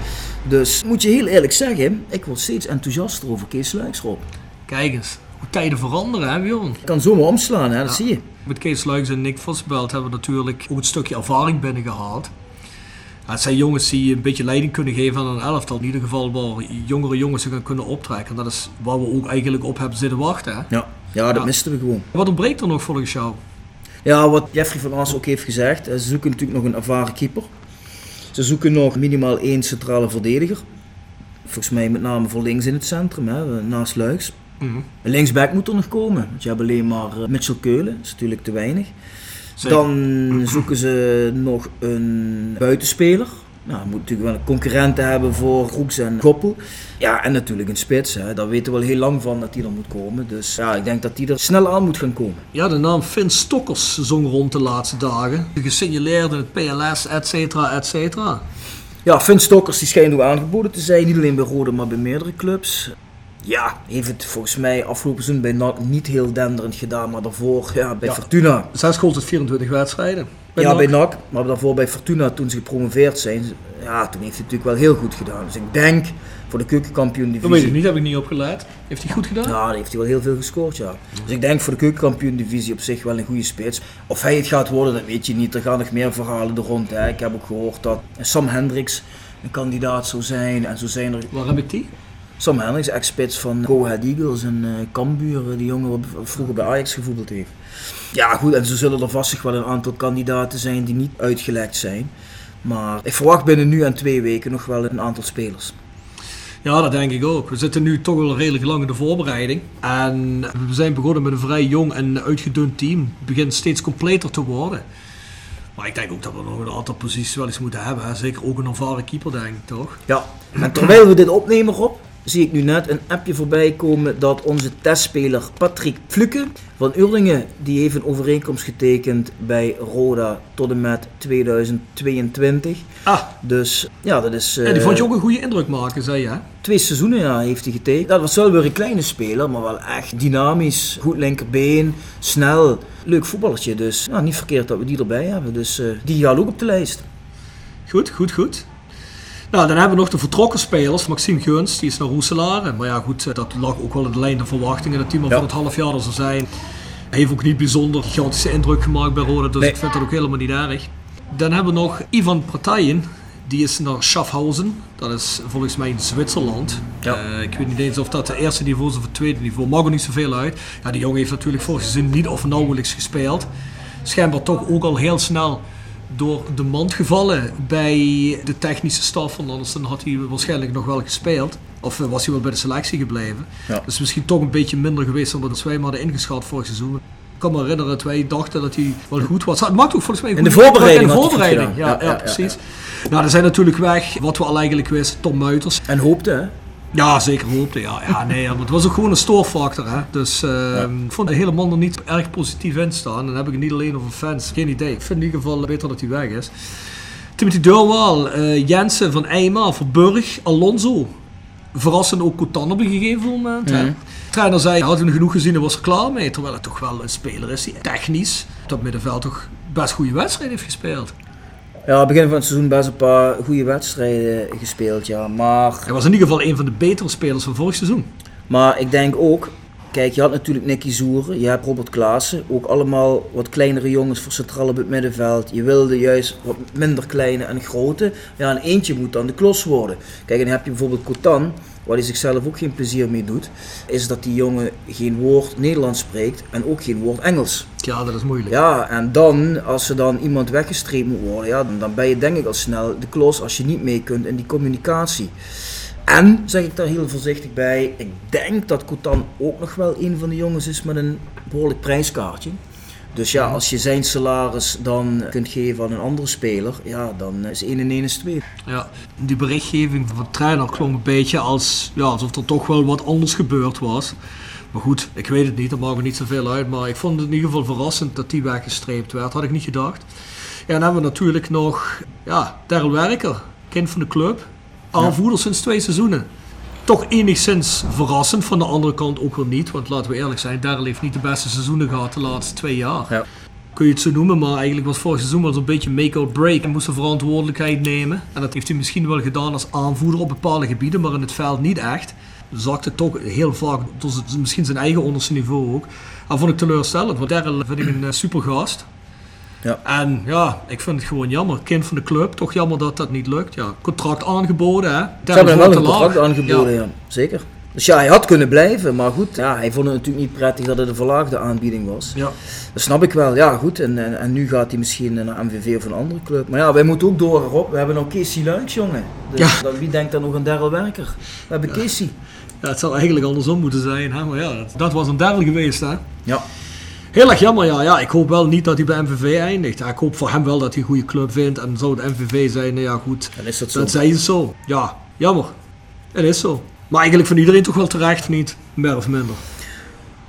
Dus moet je heel eerlijk zeggen, ik word steeds enthousiaster over Kees Luiks, Rob. Kijk eens, tijden veranderen, hè Bjorn? Kan zomaar omslaan, hè? dat zie je. Met Kees Luiks en Nick Vosbelt hebben we natuurlijk ook een stukje ervaring binnengehaald. Ja, het zijn jongens die een beetje leiding kunnen geven aan een elftal. In ieder geval waar jongere jongens zich aan kunnen optrekken. En dat is waar we ook eigenlijk op hebben zitten wachten. Hè? Ja, ja dat Ja. misten we gewoon. Wat ontbreekt er nog volgens jou? Ja, wat Jeffrey van As ook heeft gezegd, eh, ze zoeken natuurlijk nog een ervaren keeper. Ze zoeken nog minimaal één centrale verdediger. Volgens mij met name voor links in het centrum, hè, naast Luiks. Een Linksback moet er nog komen, want je hebt alleen maar eh, Mitchell Keulen, dat is natuurlijk te weinig. Zeker. Dan zoeken ze nog een buitenspeler. Nou, moet natuurlijk wel een concurrenten hebben voor Groeks en Goppel. Ja, en natuurlijk een spits. Hè. Daar weten we al heel lang van dat die er moet komen. Dus ja, ik denk dat die er snel aan moet gaan komen. Ja, de naam Finn Stokkers zong rond de laatste dagen. Gesignaleerd in het PLS, et cetera, et cetera. Ja, Finn Stokkers die schijnt ook aangeboden te zijn. Niet alleen bij Rode, maar bij meerdere clubs. Ja, heeft het volgens mij afgelopen seizoen bij NAC niet heel denderend gedaan. Maar daarvoor ja, bij Ja. Fortuna. Zes goals uit 24 wedstrijden. ja, NAC. bij NAC. Maar daarvoor bij Fortuna toen ze gepromoveerd zijn. Ja, toen heeft hij natuurlijk wel heel goed gedaan. Dus ik denk voor de keukenkampioen Dat weet divisie. ik niet, heb ik niet opgeleid. Heeft hij goed gedaan? Ja, heeft hij wel heel veel gescoord, ja. Dus ik denk voor de keukenkampioen divisie op zich wel een goede spits. Of hij het gaat worden, dat weet je niet. Er gaan nog meer verhalen er rond. Hè. Ik heb ook gehoord dat Sam Hendricks een kandidaat zou zijn. En zo zijn er Waar heb ik die? Sam Hendricks, ex-spits van Go Ahead Eagles en eh Cambuur, eh, die jongen wat vroeger bij Ajax gevoetbald heeft. Ja goed, en zo zullen er vast wel een aantal kandidaten zijn die niet uitgelekt zijn. Maar ik verwacht binnen nu en twee weken nog wel een aantal spelers. Ja, dat denk ik ook. We zitten nu toch wel redelijk lang in de voorbereiding. En we zijn begonnen met een vrij jong en uitgedund team. Het begint steeds completer te worden. Maar ik denk ook dat we nog een aantal posities wel eens moeten hebben. Hè. Zeker ook een ervaren keeper, denk ik, toch? Ja, en terwijl we dit opnemen, Rob, zie ik nu net een appje voorbij komen dat onze testspeler Patrick Fluke van Urlingen, die heeft een overeenkomst getekend bij Roda tot en met 2022. Ah, Dus ja, dat is... en die eh, vond je ook een goede indruk maken, zei je, hè? Twee seizoenen ja, heeft hij getekend. Dat was wel weer een kleine speler, maar wel echt dynamisch. Goed linkerbeen, snel. Leuk voetballertje, dus ja, niet verkeerd dat we die erbij hebben. Dus eh, die gaat ook op de lijst. Goed, goed, goed. Nou, dan hebben we nog de vertrokken spelers. Maxime Gunst, die is naar Roeselaar. Maar ja, goed, eh, dat lag ook wel in de lijn der verwachtingen. Dat die maar Ja. van het half jaar er zou zijn. Hij heeft ook niet bijzonder gigantische indruk gemaakt bij Roda, dus Nee. ik vind dat ook helemaal niet erg. Dan hebben we nog Ivan Partijen. Die is naar Schaffhausen. Dat is volgens mij in Zwitserland. Ja. Eh, ik weet niet eens of dat het eerste niveau is of het tweede niveau. Maakt ook niet zoveel uit. Ja, die jongen heeft natuurlijk vorig seizoen niet of nauwelijks gespeeld. Schijnbaar toch ook al heel snel door de mand gevallen bij de technische staf. Want anders dan had hij waarschijnlijk nog wel gespeeld. Of eh, was hij wel bij de selectie gebleven. Ja. Dus misschien toch een beetje minder geweest dan dat wij hem hadden ingeschat vorig seizoen. Ik kan me herinneren dat wij dachten dat hij wel goed was. Het maakt ook volgens mij een In de voorbereiding In de voorbereiding, ja, gedaan. ja, Ja, ja, ja, precies. Nou, er zijn natuurlijk weg, wat we al eigenlijk wisten, Tom Muiters. En hoopte, hè? Ja, zeker hoopte. Ja, ja nee, het was ook gewoon een stoorfactor. Hè. Dus eh, ik vond de hele man er niet erg positief in staan. En dan heb ik het niet alleen over fans. Geen idee. Ik vind in ieder geval beter dat hij weg is. Timothy Deurwaal, eh Jensen van Eijma, Verburg, Alonso. Verrassend ook Cotan op een gegeven moment. Hè. De trainer zei, had hij genoeg gezien en was er klaar mee. Terwijl het toch wel een speler is die technisch op dat middenveld toch best goede wedstrijd heeft gespeeld. Ja, begin van het seizoen best een paar goede wedstrijden gespeeld, ja. Maar, Hij was in ieder geval een van de betere spelers van vorig seizoen. maar ik denk ook, kijk, je had natuurlijk Nicky Zoeren, je hebt Robert Klaassen. Ook allemaal wat kleinere jongens voor centraal op het middenveld. Je wilde juist wat minder kleine en grote. Ja, en eentje moet dan de klos worden. Kijk, en dan heb je bijvoorbeeld Cotan, waar hij zichzelf ook geen plezier mee doet. Is dat die jongen geen woord Nederlands spreekt en ook geen woord Engels. Ja, dat is moeilijk. Ja, en dan, als er dan iemand weggestreept moet worden, ja, dan, dan ben je denk ik al snel de klos als je niet mee kunt in die communicatie. En, zeg ik daar heel voorzichtig bij, ik denk dat Cotan ook nog wel een van de jongens is met een behoorlijk prijskaartje. Dus ja, als je zijn salaris dan kunt geven aan een andere speler, ja, dan is 1 en 1 is 2. Ja, die berichtgeving van de trainer klonk een beetje als, ja, alsof er toch wel wat anders gebeurd was. Maar goed, ik weet het niet, dat maakt er niet zoveel uit. Maar ik vond het in ieder geval verrassend dat die weggestreept werd. Had ik niet gedacht. Ja, dan hebben we natuurlijk nog ja, Daryl Werker, kind van de club. Aanvoerder sinds twee seizoenen. Toch enigszins verrassend, van de andere kant ook weer niet. Want laten we eerlijk zijn, Daryl heeft niet de beste seizoenen gehad de laatste twee jaar. Ja. Kun je het zo noemen, maar eigenlijk was vorig seizoen wel zo'n beetje make or break. Hij moest zijn verantwoordelijkheid nemen. En dat heeft hij misschien wel gedaan als aanvoerder op bepaalde gebieden, maar in het veld niet echt. Zakte toch heel vaak tot misschien zijn eigen onderste niveau ook. Dat vond ik teleurstellend, want Daryl vind ik een eh, super gast. Ja. En ja, ik vind het gewoon jammer. Kind van de club, toch jammer dat dat niet lukt. Ja, contract aangeboden, hè. Ze hebben hem wel een laag. contract aangeboden, Ja. ja. zeker. Dus ja, hij had kunnen blijven, maar goed, ja, hij vond het natuurlijk niet prettig dat het een verlaagde aanbieding was. Ja. Dat snap ik wel, ja goed. En, en, en nu gaat hij misschien naar MVV of een andere club. Maar ja, wij moeten ook door erop. We hebben nog Casey Luiks, jongen. Dus Ja. dan, wie denkt dan nog aan Daryl Werker? We hebben Casey. Ja, het zou eigenlijk andersom moeten zijn, hè? maar ja, dat, dat was een Daryl geweest, hè. Ja. Heel erg jammer, ja. ja. Ik hoop wel niet dat hij bij MVV eindigt. Ja, ik hoop voor hem wel dat hij een goede club vindt. En zou het MVV zijn, nou ja goed. Dan is dat zo. Dat zijn ze zo. Ja, jammer. Het is zo. Maar eigenlijk van iedereen toch wel terecht, niet meer of minder.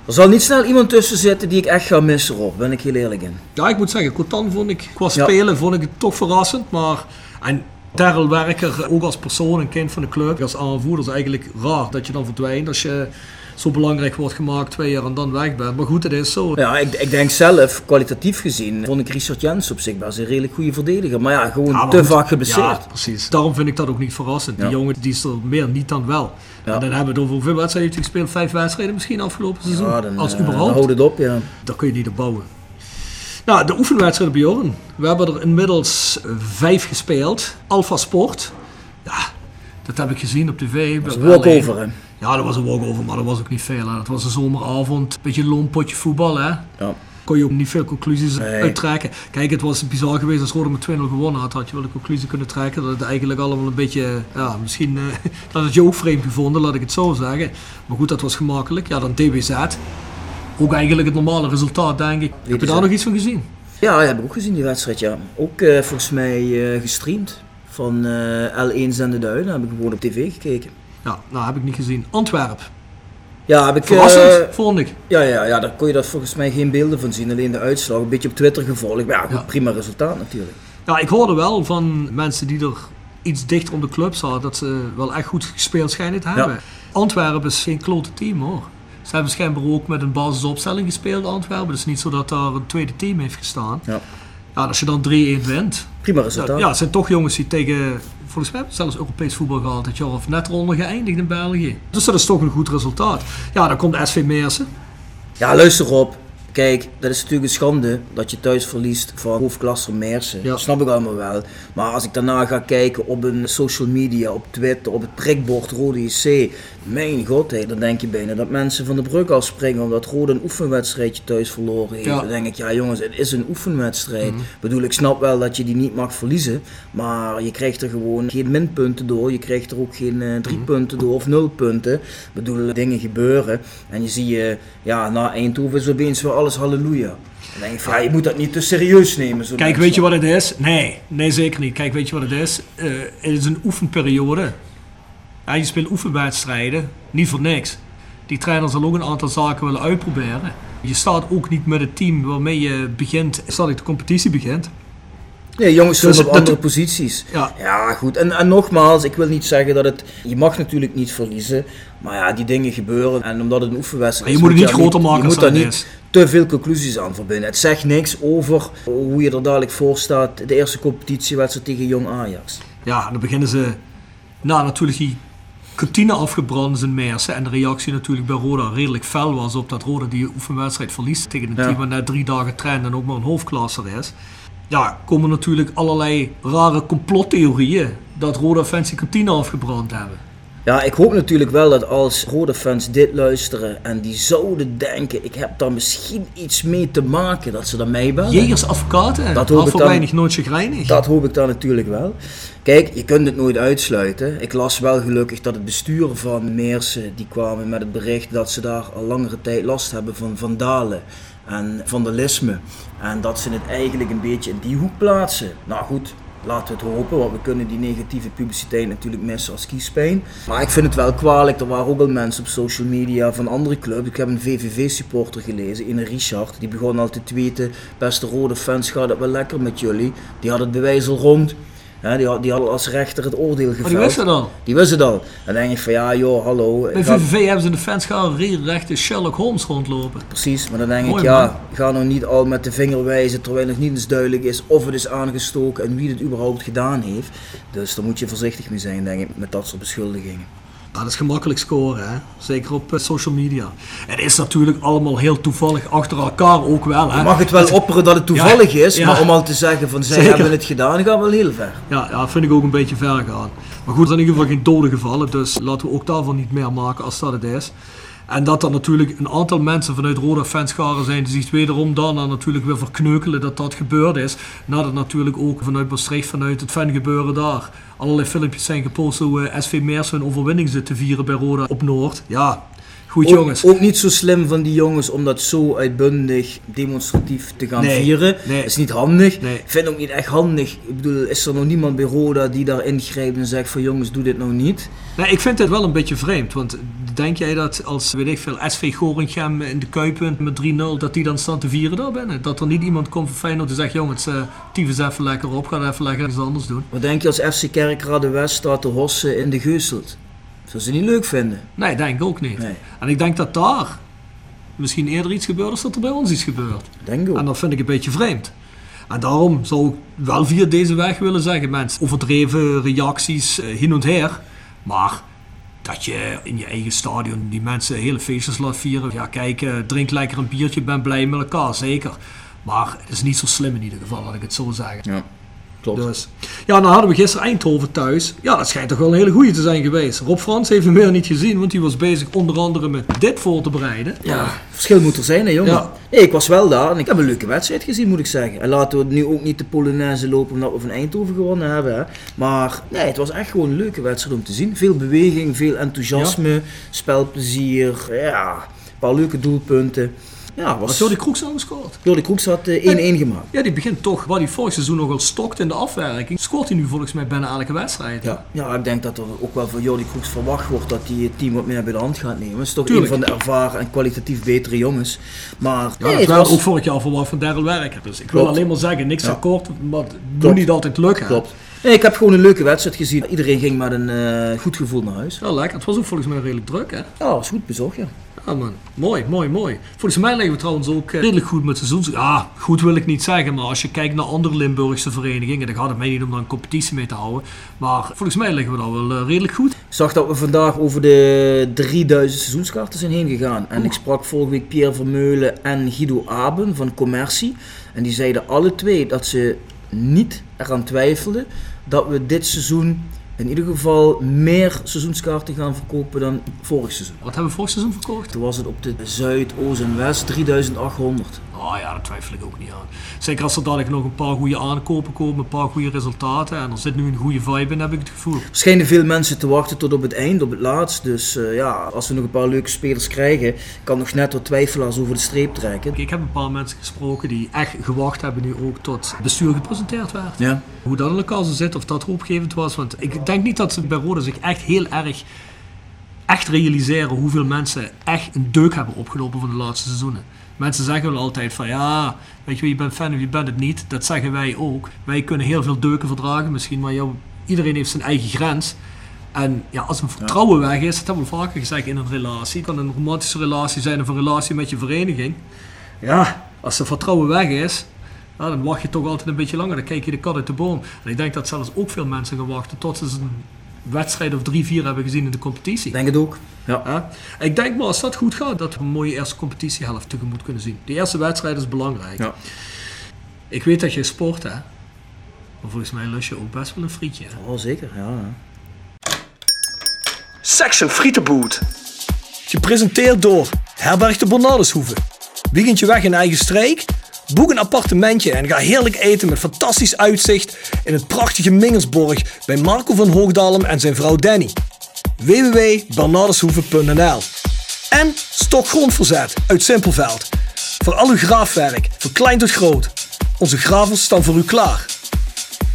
Er zal niet snel iemand tussen zitten die ik echt ga missen, Rob. Ben ik heel eerlijk in. Ja, ik moet zeggen, Cotan vond ik, qua Ja. spelen vond ik het toch verrassend. Maar, en Daryl Werker, ook als persoon, een kind van de club, als aanvoerder, is eigenlijk raar dat je dan verdwijnt als je zo belangrijk wordt gemaakt twee jaar en dan weg bent. Maar goed, het is zo. Ja, ik, ik denk zelf, kwalitatief gezien, vond ik Richard Jens op zich best een redelijk goede verdediger. Maar ja, gewoon Ja, maar te goed. vaak geblesseerd. Ja, precies. Daarom vind ik dat ook niet verrassend. Die jongen die is er meer niet dan wel. Ja. En dan hebben we het over hoeveel wedstrijden heeft gespeeld? Vijf wedstrijden misschien afgelopen seizoen? Ja, dan, Als eh, überhaupt. dan houd het op, ja. Daar kun je niet op bouwen. Nou, de oefenwedstrijd bij Jorn. We hebben er inmiddels vijf gespeeld. Alpha Sport. Ja, dat heb ik gezien op tv. Dat is Wel walkover. Ja, dat was een walkover, maar dat was ook niet veel. Hè. Het was een zomeravond. Beetje een lompotje voetbal, hè. Ja. Kon je ook niet veel conclusies Nee. uittrekken. Kijk, het was bizar geweest als Roda met 2-0 gewonnen had. Had je wel de conclusie kunnen trekken dat het eigenlijk allemaal een beetje... Ja, misschien eh, dat het je ook vreemd gevonden, laat ik het zo zeggen. Maar goed, dat was gemakkelijk. Ja, dan DWZ. Ook eigenlijk het normale resultaat, denk ik. Heb je daar nog iets van gezien? Ja, dat heb ik ook gezien die wedstrijd, ja. Ook eh, volgens mij eh, gestreamd van eh, L1 Zende Duinen. heb ik gewoon op tv gekeken. Ja, nou heb ik niet gezien. Antwerp. Ja, heb ik... eh, Verrassend, vond ik. ja, ja, ja, daar kon je dat volgens mij geen beelden van zien. Alleen de uitslag, een beetje op Twitter gevolgd. Maar ja, goed, Ja. prima resultaat natuurlijk. Ja, ik hoorde wel van mensen die er iets dichter om de club zaten, dat ze wel echt goed gespeeld schijnen te hebben. Antwerpen is geen klote team hoor. Ze hebben schijnbaar ook met een basisopstelling gespeeld, Antwerpen. Het is niet zo dat daar een tweede team heeft gestaan. Ja. Ja, als je dan 3-1 wint. Prima resultaat. ja, het zijn toch jongens die tegen, volgens mij hebben ze zelfs Europees voetbal gehad dit jaar of net eronder geëindigd in België. Dus dat is toch een goed resultaat. Ja, dan komt SV Meersen. Ja, luister op. Kijk, dat is natuurlijk een schande dat je thuis verliest van hoofdklasse Meersen. Ja. Dat snap ik allemaal wel. Maar als ik daarna ga kijken op een social media, op Twitter, op het prikbord Rode JC. Mijn god, hé, dan denk je bijna dat mensen van de brug afspringen omdat Rode een oefenwedstrijdje thuis verloren heeft. Ja. Dan denk ik, ja jongens, het is een oefenwedstrijd. Ik bedoel, ik snap wel dat je die niet mag verliezen. Maar je krijgt er gewoon geen minpunten door. Je krijgt er ook geen eh, drie punten door of nul punten. Ik bedoel, dingen gebeuren. En je ziet, je, ja, na Eindhoven is opeens weer alles halleluja. Dan denk ik van, ja, je moet dat niet te serieus nemen. Zo Kijk, weet je wat het is? Nee, nee zeker niet. Kijk, weet je wat het is? Eh, het is een oefenperiode. Ja, je speelt oefenwedstrijden, niet voor niks. Die trainer zal ook een aantal zaken willen uitproberen. Je staat ook niet met het team waarmee je begint, ik de competitie begint. Nee, jongens Dus op andere posities. Ja. Ja, goed. En, en nogmaals, ik wil niet zeggen dat het... Je mag natuurlijk niet verliezen. Maar ja, die dingen gebeuren. En omdat het een oefenwedstrijd is... je moet het niet groter maken Je moet daar niet is. te veel conclusies aan verbinden. Het zegt niks over hoe je er dadelijk voor staat. De eerste competitiewedstrijd tegen Jong Ajax. Ja, en dan beginnen ze, na natuurlijk die kantine afgebrand in Meersen. En de reactie natuurlijk bij Roda redelijk fel was op dat Roda die oefenwedstrijd verliest tegen een Ja. team wat net drie dagen traint en ook maar een hoofdklasser is. Ja, komen natuurlijk allerlei rare complottheorieën dat Roda fans die kantine afgebrand hebben. Ja, ik hoop natuurlijk wel dat als rode fans dit luisteren en die zouden denken, ik heb daar misschien iets mee te maken, dat ze dan mij bellen. Jegers advocaten, Dat hoop ik dan. weinig nooit chagrijnig. Dat hoop ik dan natuurlijk wel. Kijk, je kunt het nooit uitsluiten. Ik las wel gelukkig dat het bestuur van Meersen, die kwamen met het bericht dat ze daar al langere tijd last hebben van vandalen en vandalisme. En dat ze het eigenlijk een beetje in die hoek plaatsen. Nou goed, laten we het hopen, want we kunnen die negatieve publiciteit natuurlijk missen als kiespijn. Maar ik vind het wel kwalijk, er waren ook al mensen op social media van andere clubs. Ik heb een VVV-supporter gelezen, een Richard, die begon al te tweeten, beste rode fans, gaat het wel lekker met jullie. Die had het bewijs al rond. Hè, die, had, die had al als rechter het oordeel geveld. Maar die wisten al. Die wisten het al. Dan denk ik van ja, joh, hallo. Bij ga- VVV hebben ze in de fanschaal rechte Sherlock Holmes rondlopen. Precies, maar dan denk Mooi, ik, ja, man. ga nou niet al met de vinger wijzen terwijl nog niet eens duidelijk is of het is aangestoken en wie het überhaupt gedaan heeft. Dus daar moet je voorzichtig mee zijn, denk ik, met dat soort beschuldigingen. Dat is gemakkelijk scoren, hè? zeker op eh, social media. Het is natuurlijk allemaal heel toevallig achter elkaar ook wel. Hè? Je mag het wel opperen dat het toevallig is, ja. maar om al te zeggen van zij Zeker. hebben het gedaan, gaat wel heel ver. Ja, ja, vind ik ook een beetje ver gaan. Maar goed, er zijn in ieder geval geen doden gevallen, dus laten we ook daarvan niet meer maken als dat het is. En dat er natuurlijk een aantal mensen vanuit Roda fanscharen zijn die zich wederom daarna natuurlijk weer verkneukelen dat dat gebeurd is. Nadat natuurlijk ook vanuit Maastricht, vanuit het fangebeuren daar, allerlei filmpjes zijn gepost hoe eh, SV Meers hun overwinning zit te vieren bij Roda op Noord. Ja, goed Ook, jongens. ook niet zo slim van die jongens om dat zo uitbundig demonstratief te gaan Nee, vieren. nee. Dat is niet handig. Nee. Ik vind ook niet echt handig. Ik bedoel, is er nog niemand bij Roda die daar ingrijpt en zegt van jongens, doe dit nou niet. Nee, ik vind het wel een beetje vreemd. Want denk jij dat als, weet ik veel, SV Gorinchem in de Kuipen met 3-0, dat die dan staan te vieren daar binnen? Dat er niet iemand komt van Feyenoord die zegt, jongens, eh tyfus even lekker op, ga even lekker iets anders doen. Wat denk je als FC Kerkrade West staat te hossen in de Geuselt? Zou ze niet leuk vinden? Nee, denk ik ook niet. Nee. En ik denk dat daar misschien eerder iets gebeurt als dat er bij ons iets gebeurt. Denk ook. En dat vind ik een beetje vreemd. En daarom zou ik wel via deze weg willen zeggen, mensen, overdreven reacties eh, hin en her. Maar dat je in je eigen stadion die mensen hele feestjes laat vieren. Ja, kijk, eh, drink lekker een biertje, ben blij met elkaar, zeker. Maar het is niet zo slim in ieder geval, laat ik het zo zeggen. Ja, klopt. Dus. Ja, nou hadden we gisteren Eindhoven thuis. Ja, dat schijnt toch wel een hele goeie te zijn geweest. Rob Frans heeft hem meer niet gezien, want hij was bezig onder andere met dit voor te bereiden. Ja, verschil moet er zijn, hè jongen. Ja. Nee, ik was wel daar en ik heb een leuke wedstrijd gezien, moet ik zeggen. En laten we nu ook niet de Polonaise lopen omdat we van Eindhoven gewonnen hebben. Hè. Maar nee, het was echt gewoon een leuke wedstrijd om te zien. Veel beweging, veel enthousiasme, spelplezier, ja, een paar leuke doelpunten. Ja, was... Jordi Kroeks nou gescoord? Jordi Kroeks had eh, 1-1 gemaakt. Ja, die begint toch, waar hij vorig seizoen nogal stokt in de afwerking, scoort hij nu volgens mij bijna elke wedstrijd. Ja, ja, ik denk dat er ook wel van Jordi Kroeks verwacht wordt dat hij het team wat meer bij de hand gaat nemen. Het is toch Tuurlijk. een van de ervaren en kwalitatief betere jongens. Maar Ja, nee, dat het werd was... ook vorig jaar verwacht van Daryl Werker. Dus ik wil alleen maar zeggen, niks Ja. akkoord, maar het moet niet altijd lukken. Klopt. Nee, ik heb gewoon een leuke wedstrijd gezien. Iedereen ging met een eh, goed gevoel naar huis. Ja, lekker. Het was ook volgens mij redelijk druk, hè? Ja, was goed bezocht, ja. Ja man, mooi, mooi, mooi. Volgens mij liggen we trouwens ook eh, redelijk goed met seizoens... Ja, goed wil ik niet zeggen, maar als je kijkt naar andere Limburgse verenigingen, dan gaat het mij niet om daar een competitie mee te houden. Maar volgens mij liggen we daar wel eh, redelijk goed. Ik zag dat we vandaag over de 3000 seizoenskaarten zijn heen gegaan. En ik sprak vorige week Pierre Vermeulen en Guido Aben van Commercie. En die zeiden alle twee dat ze niet eraan twijfelden dat we dit seizoen in ieder geval meer seizoenskaarten gaan verkopen dan vorig seizoen. Wat hebben we vorig seizoen verkocht? Toen was het op de Zuid, Oost en West 3800. Oh ja, daar twijfel ik ook niet aan. Zeker als er dadelijk nog een paar goede aankopen komen, een paar goede resultaten. En er zit nu een goede vibe in, heb ik het gevoel. Er schijnen veel mensen te wachten tot op het eind, op het laatst. Dus eh, ja, als we nog een paar leuke spelers krijgen, kan nog net wat twijfelaars over de streep trekken. Ik heb een paar mensen gesproken die echt gewacht hebben nu ook tot het bestuur gepresenteerd werd. Ja. Hoe dat in elkaar zou zitten, of dat hoopgevend was. Want ik denk niet dat ze bij Rode zich echt heel erg echt realiseren hoeveel mensen echt een deuk hebben opgelopen van de laatste seizoenen. Mensen zeggen wel altijd van ja, weet je je bent fan of je bent het niet. Dat zeggen wij ook. Wij kunnen heel veel deuken verdragen misschien, maar jou, iedereen heeft zijn eigen grens. En ja, als een vertrouwen weg is, dat hebben we vaker gezegd in een relatie. Het kan een romantische relatie zijn of een relatie met je vereniging. Ja, als er vertrouwen weg is, dan wacht je toch altijd een beetje langer. Dan kijk je de kat uit de boom. En ik denk dat zelfs ook veel mensen gaan wachten tot ze een wedstrijd of drie, vier hebben gezien in de competitie. Denk het ook. Ja. Ja. Ik denk maar als dat goed gaat, dat we een mooie eerste competitiehelft tegemoet kunnen zien. De eerste wedstrijd is belangrijk. Ja. Ik weet dat je sport, hè. Maar volgens mij lust je ook best wel een frietje. Hè? Oh, zeker. Ja. ja. Section Frietenboot. Gepresenteerd door Herberg de Bernardeshoeve. Weekendje weg in eigen streek? Boek een appartementje en ga heerlijk eten met fantastisch uitzicht in het prachtige Mingersborg bij Marco van Hoogdalem en zijn vrouw Danny. www.bernardeshoeve.nl En Stokgrondverzet uit Simpelveld. Voor al uw graafwerk, van klein tot groot. Onze gravels staan voor u klaar.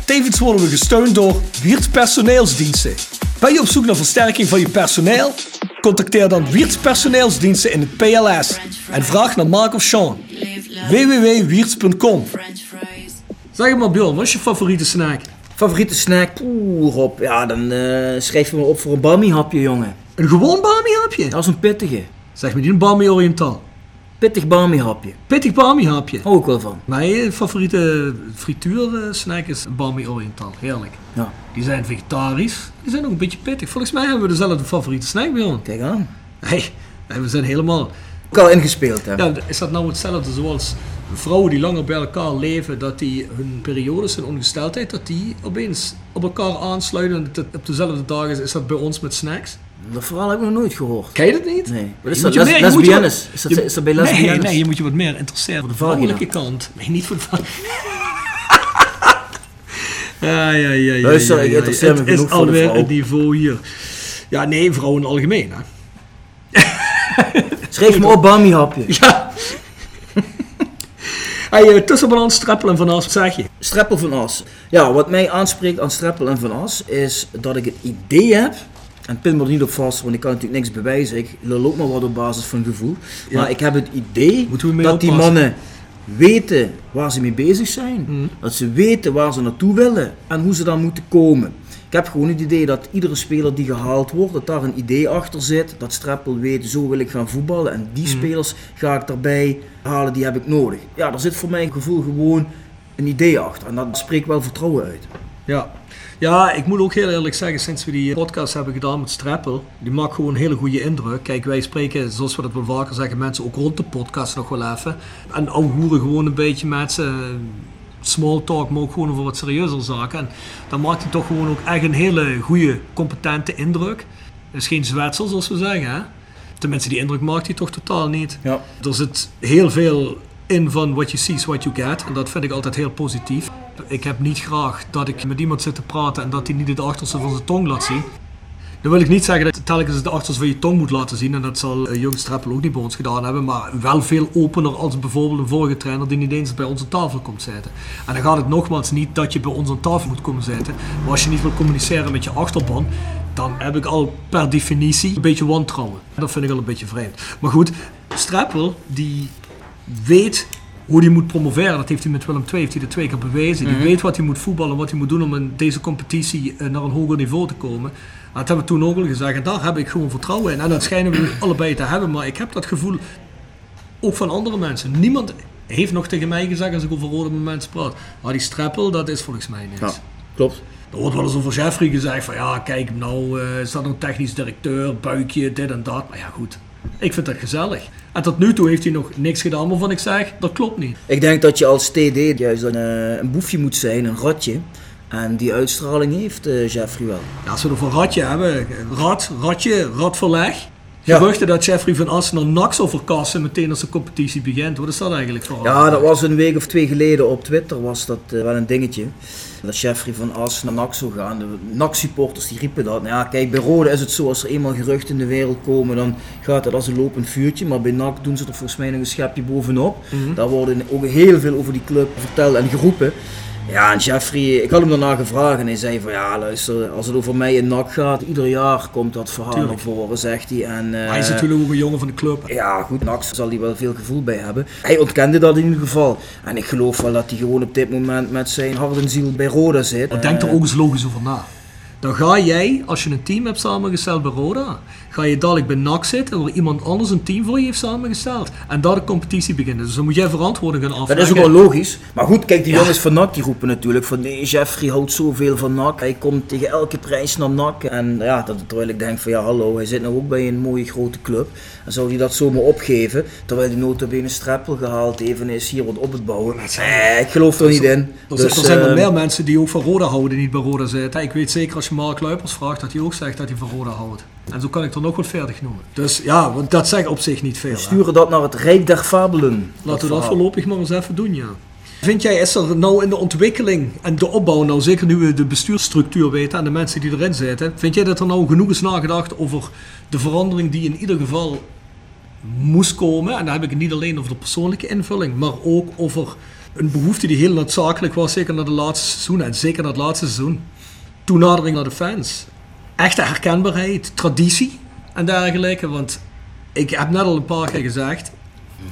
Tevens worden we gesteund door Wiert Personeelsdiensten. Ben je op zoek naar versterking van je personeel? Contacteer dan Wiert's Personeelsdiensten in het PLS en vraag naar Mark of Sean. www.wierts.com Zeg maar Bjorn, wat is je favoriete snack? Favoriete snack? Oeh, Rob. Ja, dan eh, schrijf je me op voor een bami hapje, jongen. Een gewoon bami hapje? Dat is een pittige. Zeg me niet een bami oriental. Pittig bami hapje. Pittig bami hapje. Hou ik wel van. Mijn favoriete frituur eh, snack is bami oriental. Heerlijk. Ja. Die zijn vegetarisch. Die zijn ook een beetje pittig. Volgens mij hebben we dezelfde favoriete snack, Bjorn. Kijk aan. Nee, we zijn helemaal... Ook al ingespeeld, hè. Ja, is dat nou hetzelfde zoals vrouwen die langer bij elkaar leven, dat die hun periodes en ongesteldheid, dat die opeens op elkaar aansluiten en op dezelfde dag is, is dat bij ons met snacks? Dat verhaal heb ik nog nooit gehoord. Ken je dat niet? Nee. Wat is dat? Les- meer- lesbiennes? wat- Is dat- je- is dat bij Nee, lesbiennes? nee, je moet je wat meer interesseren voor de vrouwelijke kant. Nee, niet voor de vrouw. Ja, ja, ja, ja. Luister, ja, ik ja. interesseer me is genoeg voor de alweer het niveau hier. Ja, nee, vrouwen algemeen, hè. Schrijf me op bami hapje. Ja. Hey, uh, tussenbalans, streppel en van As, wat zeg je? Streppel van As. Ja, wat mij aanspreekt aan Streppel en van As is dat ik het idee heb. En pin me er niet op vast, want ik kan natuurlijk niks bewijzen. Ik lul ook maar wat op basis van gevoel. Ja. Maar ik heb het idee dat die mannen weten waar ze mee bezig zijn. Mhm. Dat ze weten waar ze naartoe willen en hoe ze daar moeten komen. Ik heb gewoon het idee dat iedere speler die gehaald wordt, dat daar een idee achter zit. Dat Streppel weet, zo wil ik gaan voetballen. En die Mhm. spelers ga ik daarbij halen, die heb ik nodig. Ja, daar zit voor mijn gevoel gewoon een idee achter. En dat spreekt wel vertrouwen uit. Ja. Ja, ik moet ook heel eerlijk zeggen, sinds we die podcast hebben gedaan met Strappel, die maakt gewoon een hele goede indruk. Kijk, wij spreken, zoals we dat wel vaker zeggen, mensen ook rond de podcast nog wel even. En hoeren gewoon een beetje met ze. Small talk, maar ook gewoon over wat serieuzer zaken. En dan maakt hij toch gewoon ook echt een hele goede, competente indruk. Het is geen Zwetser, zoals we zeggen, hè. Tenminste, die indruk maakt hij toch totaal niet. Ja. Er zit heel veel in van what you see is what you get. En dat vind ik altijd heel positief. Ik heb niet graag dat ik met iemand zit te praten en dat hij niet het achterste van zijn tong laat zien. Dan wil ik niet zeggen dat je telkens het achterste van je tong moet laten zien. En dat zal eh, Jong Streppel ook niet bij ons gedaan hebben. Maar wel veel opener als bijvoorbeeld een vorige trainer die niet eens bij onze tafel komt zitten. En dan gaat het nogmaals niet dat je bij ons aan tafel moet komen zitten. Maar als je niet wil communiceren met je achterban, dan heb ik al per definitie een beetje wantrouwen. Dat vind ik al een beetje vreemd. Maar goed, Streppel die weet hoe hij moet promoveren, dat heeft hij met Willem II heeft hij er twee keer bewezen. Die Mhm. weet wat hij moet voetballen, wat hij moet doen om in deze competitie eh, naar een hoger niveau te komen. En dat hebben we toen ook al gezegd en daar heb ik gewoon vertrouwen in. En dat schijnen we allebei te hebben, maar ik heb dat gevoel ook van andere mensen. Niemand heeft nog tegen mij gezegd als ik over rode mensen praat. Maar die streppel, dat is volgens mij niks. Ja, klopt. Er wordt wel eens over Jeffrey gezegd van ja, kijk nou, eh, is dat een technisch directeur, buikje, dit en dat. Maar ja, goed. Ik vind dat gezellig. En tot nu toe heeft hij nog niks gedaan waarvan ik zeg, dat klopt niet. Ik denk dat je als TD juist een, eh, een boefje moet zijn, een ratje. En die uitstraling heeft eh, Jeffrey wel. Ja, als we over ratje hebben, rat, ratje, radverleg. Ja. Geruchten dat Jeffrey van Assen naar NAC zal verkassen meteen als de competitie begint. Wat is dat eigenlijk voor? Ja, dat was een week of twee geleden op Twitter was dat eh, wel een dingetje. Dat Jeffrey van As naar NAC zou gaan. De NAC-supporters die riepen dat. Nou ja, kijk, bij Rode is het zo, als er eenmaal geruchten in de wereld komen, dan gaat dat als een lopend vuurtje. Maar bij NAC doen ze er volgens mij nog een schepje bovenop. Mhm. Daar worden ook heel veel over die club verteld en geroepen. Ja, en Jeffrey, ik had hem daarna gevraagd en hij zei van ja, luister, als het over mij in NAC gaat, ieder jaar komt dat verhaal Tuurlijk. naar voren, zegt hij. En, Maar hij is eh, natuurlijk ook een jongen van de club. ja, goed, Nax zal hij wel veel gevoel bij hebben. Hij ontkende dat in ieder geval. En ik geloof wel dat hij gewoon op dit moment met zijn hart en ziel bij Roda zit. Maar denk er Eh, ook eens logisch over na. Dan ga jij, als je een team hebt samengesteld bij Roda, ga je dadelijk bij NAC zitten waar iemand anders een team voor je heeft samengesteld. En daar de competitie beginnen. Dus dan moet jij verantwoording gaan Dat afleggen. is ook wel logisch. Maar goed, kijk, die Ja. jongens van NAC die roepen natuurlijk van nee, Jeffrey houdt zoveel van NAC. Hij komt tegen elke prijs naar NAC. En ja, dat, terwijl ik denk van ja, hallo, hij zit nou ook bij een mooie grote club. En zou hij dat zomaar opgeven, terwijl hij notabene Streppel gehaald heeft en hij is hier wat op het bouwen. Eh, ik geloof er niet in. Er, Dus, er zijn wel eh, meer mensen die ook van Roda houden, die niet bij Roda zitten. Ik weet zeker als je Mark Luipers vraagt, dat hij ook zegt dat hij van Roda houdt. En zo kan ik er nog wat verder noemen. Dus ja, want dat zegt op zich niet veel. hè. sturen dat naar het Rijk der Fabelen. Laten we dat voorlopig maar eens even doen, ja. Vind jij, is er nou in de ontwikkeling en de opbouw, nou zeker nu we de bestuursstructuur weten en de mensen die erin zitten, vind jij dat er nou genoeg is nagedacht over de verandering die in ieder geval moest komen? En dan heb ik het niet alleen over de persoonlijke invulling, maar ook over een behoefte die heel noodzakelijk was, zeker naar de laatste seizoen en zeker naar het laatste seizoen. Toenadering naar de fans. Echte herkenbaarheid, traditie en dergelijke, want ik heb net al een paar keer gezegd,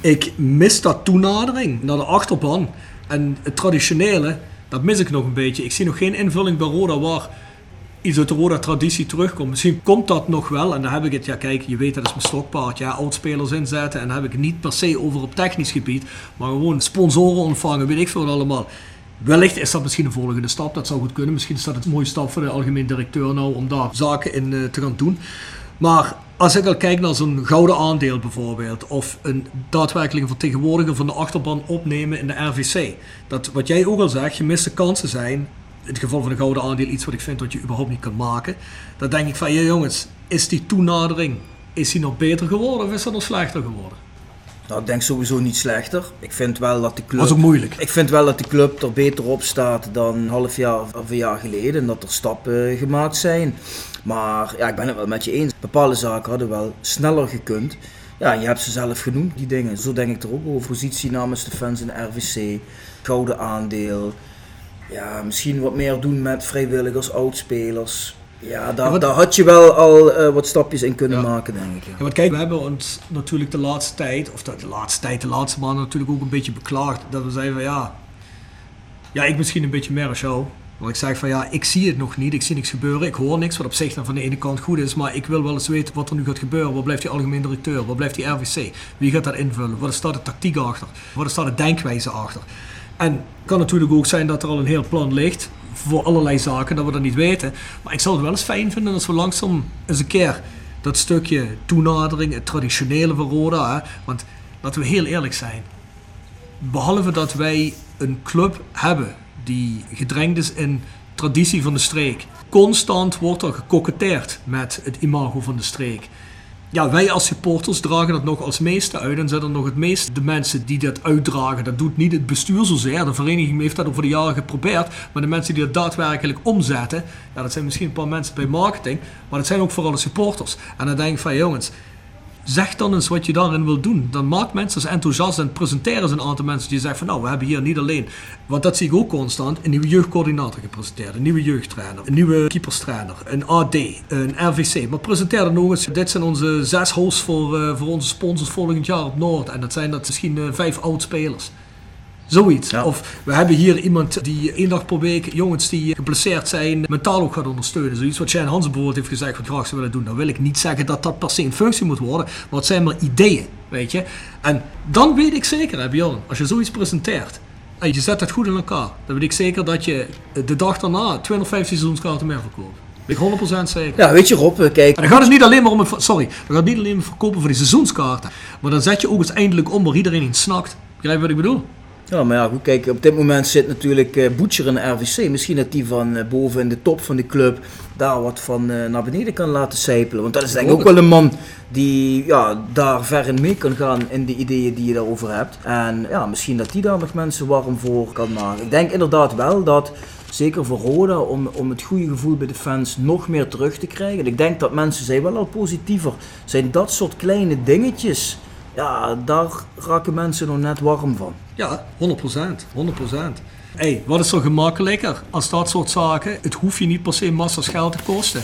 ik mis dat toenadering naar de achterban. En het traditionele, dat mis ik nog een beetje. Ik zie nog geen invulling bij Roda waar iets uit de Roda-traditie terugkomt. Misschien komt dat nog wel. En dan heb ik het, ja kijk, je weet dat is mijn stokpaard. Ja, oudspelers inzetten. En dan heb ik niet per se over op technisch gebied. Maar gewoon sponsoren ontvangen, weet ik veel allemaal. Wellicht is dat misschien een volgende stap. Dat zou goed kunnen. Misschien is dat een mooie stap voor de algemeen directeur nou om daar zaken in eh, te gaan doen. Maar als ik al kijk naar zo'n gouden aandeel bijvoorbeeld, of een daadwerkelijke vertegenwoordiger van de achterban opnemen in de RVC. Dat wat jij ook al zegt, gemiste kansen zijn. In het geval van een gouden aandeel iets wat ik vind dat je überhaupt niet kan maken. Dan denk ik van, ja jongens, is die toenadering, is die nog beter geworden of is dat nog slechter geworden? Nou, ik denk sowieso niet slechter. Ik vind wel dat de club. Was ook moeilijk. Ik vind wel dat de club er beter op staat dan een half jaar of een jaar geleden. En dat er stappen gemaakt zijn. Maar ja, ik ben het wel met je eens. Bepaalde zaken hadden wel sneller gekund. Ja, je hebt ze zelf genoemd, die dingen. Zo denk ik er ook over. Positie namens de fans in de RVC. Gouden aandeel. Ja, misschien wat meer doen met vrijwilligers, oudspelers. Ja, daar, wat- daar had je wel al eh, wat stapjes in kunnen Ja. maken, denk ik. ja. Ja, want kijk, we hebben ons natuurlijk de laatste tijd, of de, de laatste tijd, de laatste maanden natuurlijk ook een beetje beklaagd. Dat we zeiden van ja, ja, ik misschien een beetje meer als jou. Want ik zeg van ja, ik zie het nog niet, ik zie niks gebeuren, ik hoor niks, wat op zich dan van de ene kant goed is. Maar ik wil wel eens weten wat er nu gaat gebeuren. Wat blijft die algemeen directeur? Wat blijft die RVC? Wie gaat dat invullen? Wat is daar de tactiek achter? Wat is daar de denkwijze achter? En het kan natuurlijk ook zijn dat er al een heel plan ligt voor allerlei zaken, dat we dat niet weten. Maar ik zou het wel eens fijn vinden als we langzaam eens een keer dat stukje toenadering, het traditionele van Roda. Hè? Want laten we heel eerlijk zijn. Behalve dat wij een club hebben die gedrenkt is in traditie van de streek. Constant wordt er gekoketteerd met het imago van de streek. Ja, wij als supporters dragen dat nog als meeste uit en zijn er nog het meest de mensen die dat uitdragen. Dat doet niet het bestuur zozeer. De vereniging heeft dat over de jaren geprobeerd. Maar de mensen die dat daadwerkelijk omzetten, ja, dat zijn misschien een paar mensen bij marketing, maar dat zijn ook vooral de supporters. En dan denk ik van jongens, zeg dan eens wat je daarin wil doen. Dan maakt mensen enthousiast en presenteren ze een aantal mensen die zeggen van nou, we hebben hier niet alleen, want dat zie ik ook constant, een nieuwe jeugdcoördinator gepresenteerd, een nieuwe jeugdtrainer, een nieuwe keeperstrainer, een AD, een RVC. Maar presenteer dan nog eens, dit zijn onze zes hosts voor, eh, voor onze sponsors volgend jaar op Noord. En dat zijn dat misschien eh, vijf oud-spelers. Zoiets. Of we hebben hier iemand die één dag per week jongens die geblesseerd zijn mentaal ook gaat ondersteunen. Zoiets wat Shane Hansen bijvoorbeeld heeft gezegd wat graag zou willen doen. Dan wil ik niet zeggen dat dat per se een functie moet worden, maar het zijn maar ideeën, weet je. En dan weet ik zeker, hè, Bjorn, als je zoiets presenteert en je zet het goed in elkaar, dan weet ik zeker dat je de dag daarna 250 seizoenskaarten meer verkoopt. Ik 100% zeker. Ja, weet je Rob, eh, kijk. En dan gaat het niet alleen maar om het, sorry, dan gaat het niet alleen het verkopen van die seizoenskaarten. Maar dan zet je ook eens eindelijk om waar iedereen in snakt. Begrijp je wat ik bedoel? Ja, maar ja, goed, kijk, op dit moment zit natuurlijk eh Boetjer in de RVC. Misschien dat die van eh, boven in de top van de club daar wat van eh, naar beneden kan laten sijpelen. Want dat is denk ik ook wel een man die ja, daar ver in mee kan gaan in de ideeën die je daarover hebt. En ja, misschien dat die daar nog mensen warm voor kan maken. Ik denk inderdaad wel dat, zeker voor Roda, om, om het goede gevoel bij de fans nog meer terug te krijgen. En ik denk dat mensen zijn wel al positiever. Zijn dat soort kleine dingetjes, ja, daar raken mensen nog net warm van. Ja, 100%. 100%. Hey, wat is zo gemakkelijker als dat soort zaken? Het hoeft je niet per se massa's geld te kosten.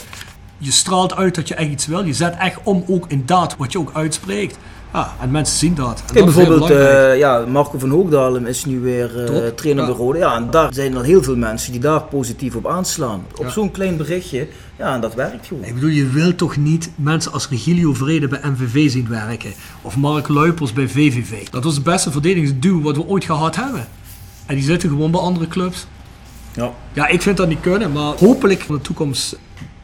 Je straalt uit dat je echt iets wil. Je zet echt om ook in daad wat je ook uitspreekt. Ja, en mensen zien dat. En Kijk, dat bijvoorbeeld eh, ja, Marco van Hoogdalem is nu weer eh, Top, trainer ja. bij Rode. Ja, en daar zijn er heel veel mensen die daar positief op aanslaan. Op Ja. zo'n klein berichtje, ja, en dat werkt gewoon. Ik bedoel, je wilt toch niet mensen als Regilio Vrede bij MVV zien werken? Of Mark Luipers bij VVV? Dat was het beste verdedigingsduo wat we ooit gehad hebben. En die zitten gewoon bij andere clubs. Ja. Ja, ik vind dat niet kunnen, maar hopelijk in de toekomst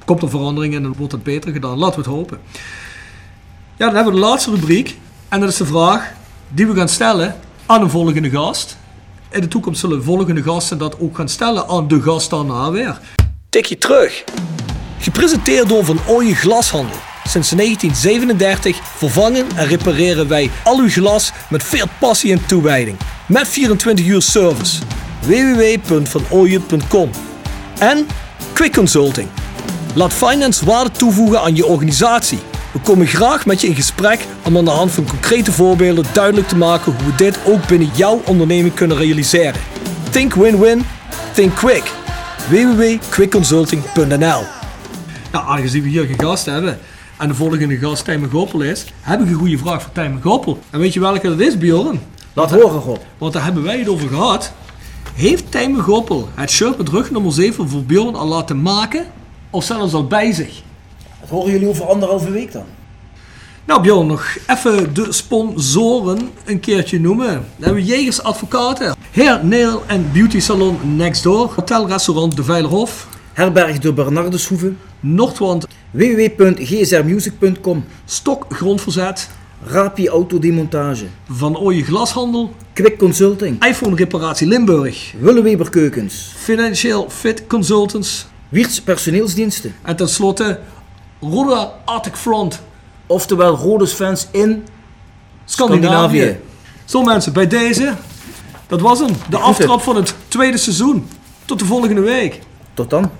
komt er verandering en dan wordt het beter gedaan. Laten we het hopen. Ja, dan hebben we de laatste rubriek. En dat is de vraag die we gaan stellen aan een volgende gast. In de toekomst zullen volgende gasten dat ook gaan stellen aan de gast daarna weer. Tikje terug. Gepresenteerd door Van Ooyen Glashandel. Sinds 1937 vervangen en repareren wij al uw glas met veel passie en toewijding. Met 24 uur service. www.vanooyen.com En Quick Consulting. Laat finance waarde toevoegen aan je organisatie. We komen graag met je in gesprek om aan de hand van concrete voorbeelden duidelijk te maken hoe we dit ook binnen jouw onderneming kunnen realiseren. Think win-win, think quick. www.quickconsulting.nl Nou, aangezien we hier geen gast hebben en de volgende gast Tijmen Goppel is, heb ik een goede vraag voor Tijmen Goppel. En weet je welke dat is, Bjorn? Laat horen, Rob. Want daar hebben wij het over gehad. Heeft Tijmen Goppel het shirt met rug nummer 7 voor Bjorn al laten maken? Of zelfs al bij zich? Horen jullie over anderhalve week dan. Nou Bjorn, nog even de sponsoren een keertje noemen. Dan hebben we Jegers Advocaten, Hair, Nail en Beauty Salon Next Door, Hotel Restaurant De Veilerhof, Herberg de Bernardeshoeve, Noordwand, www.gsrmusic.com, Stok Grondverzet, Rapi Autodemontage, Van Ooyen Glashandel, Quick Consulting, iPhone Reparatie Limburg, Willeweber Keukens, Financial Fit Consultants Wiertz Personeelsdiensten. en tenslotte Roda Arctic Front Oftewel Rodes fans in Scandinavië. Scandinavië. Zo mensen, bij deze, dat was hem. De aftrap van het tweede seizoen. Tot de volgende week. Tot dan.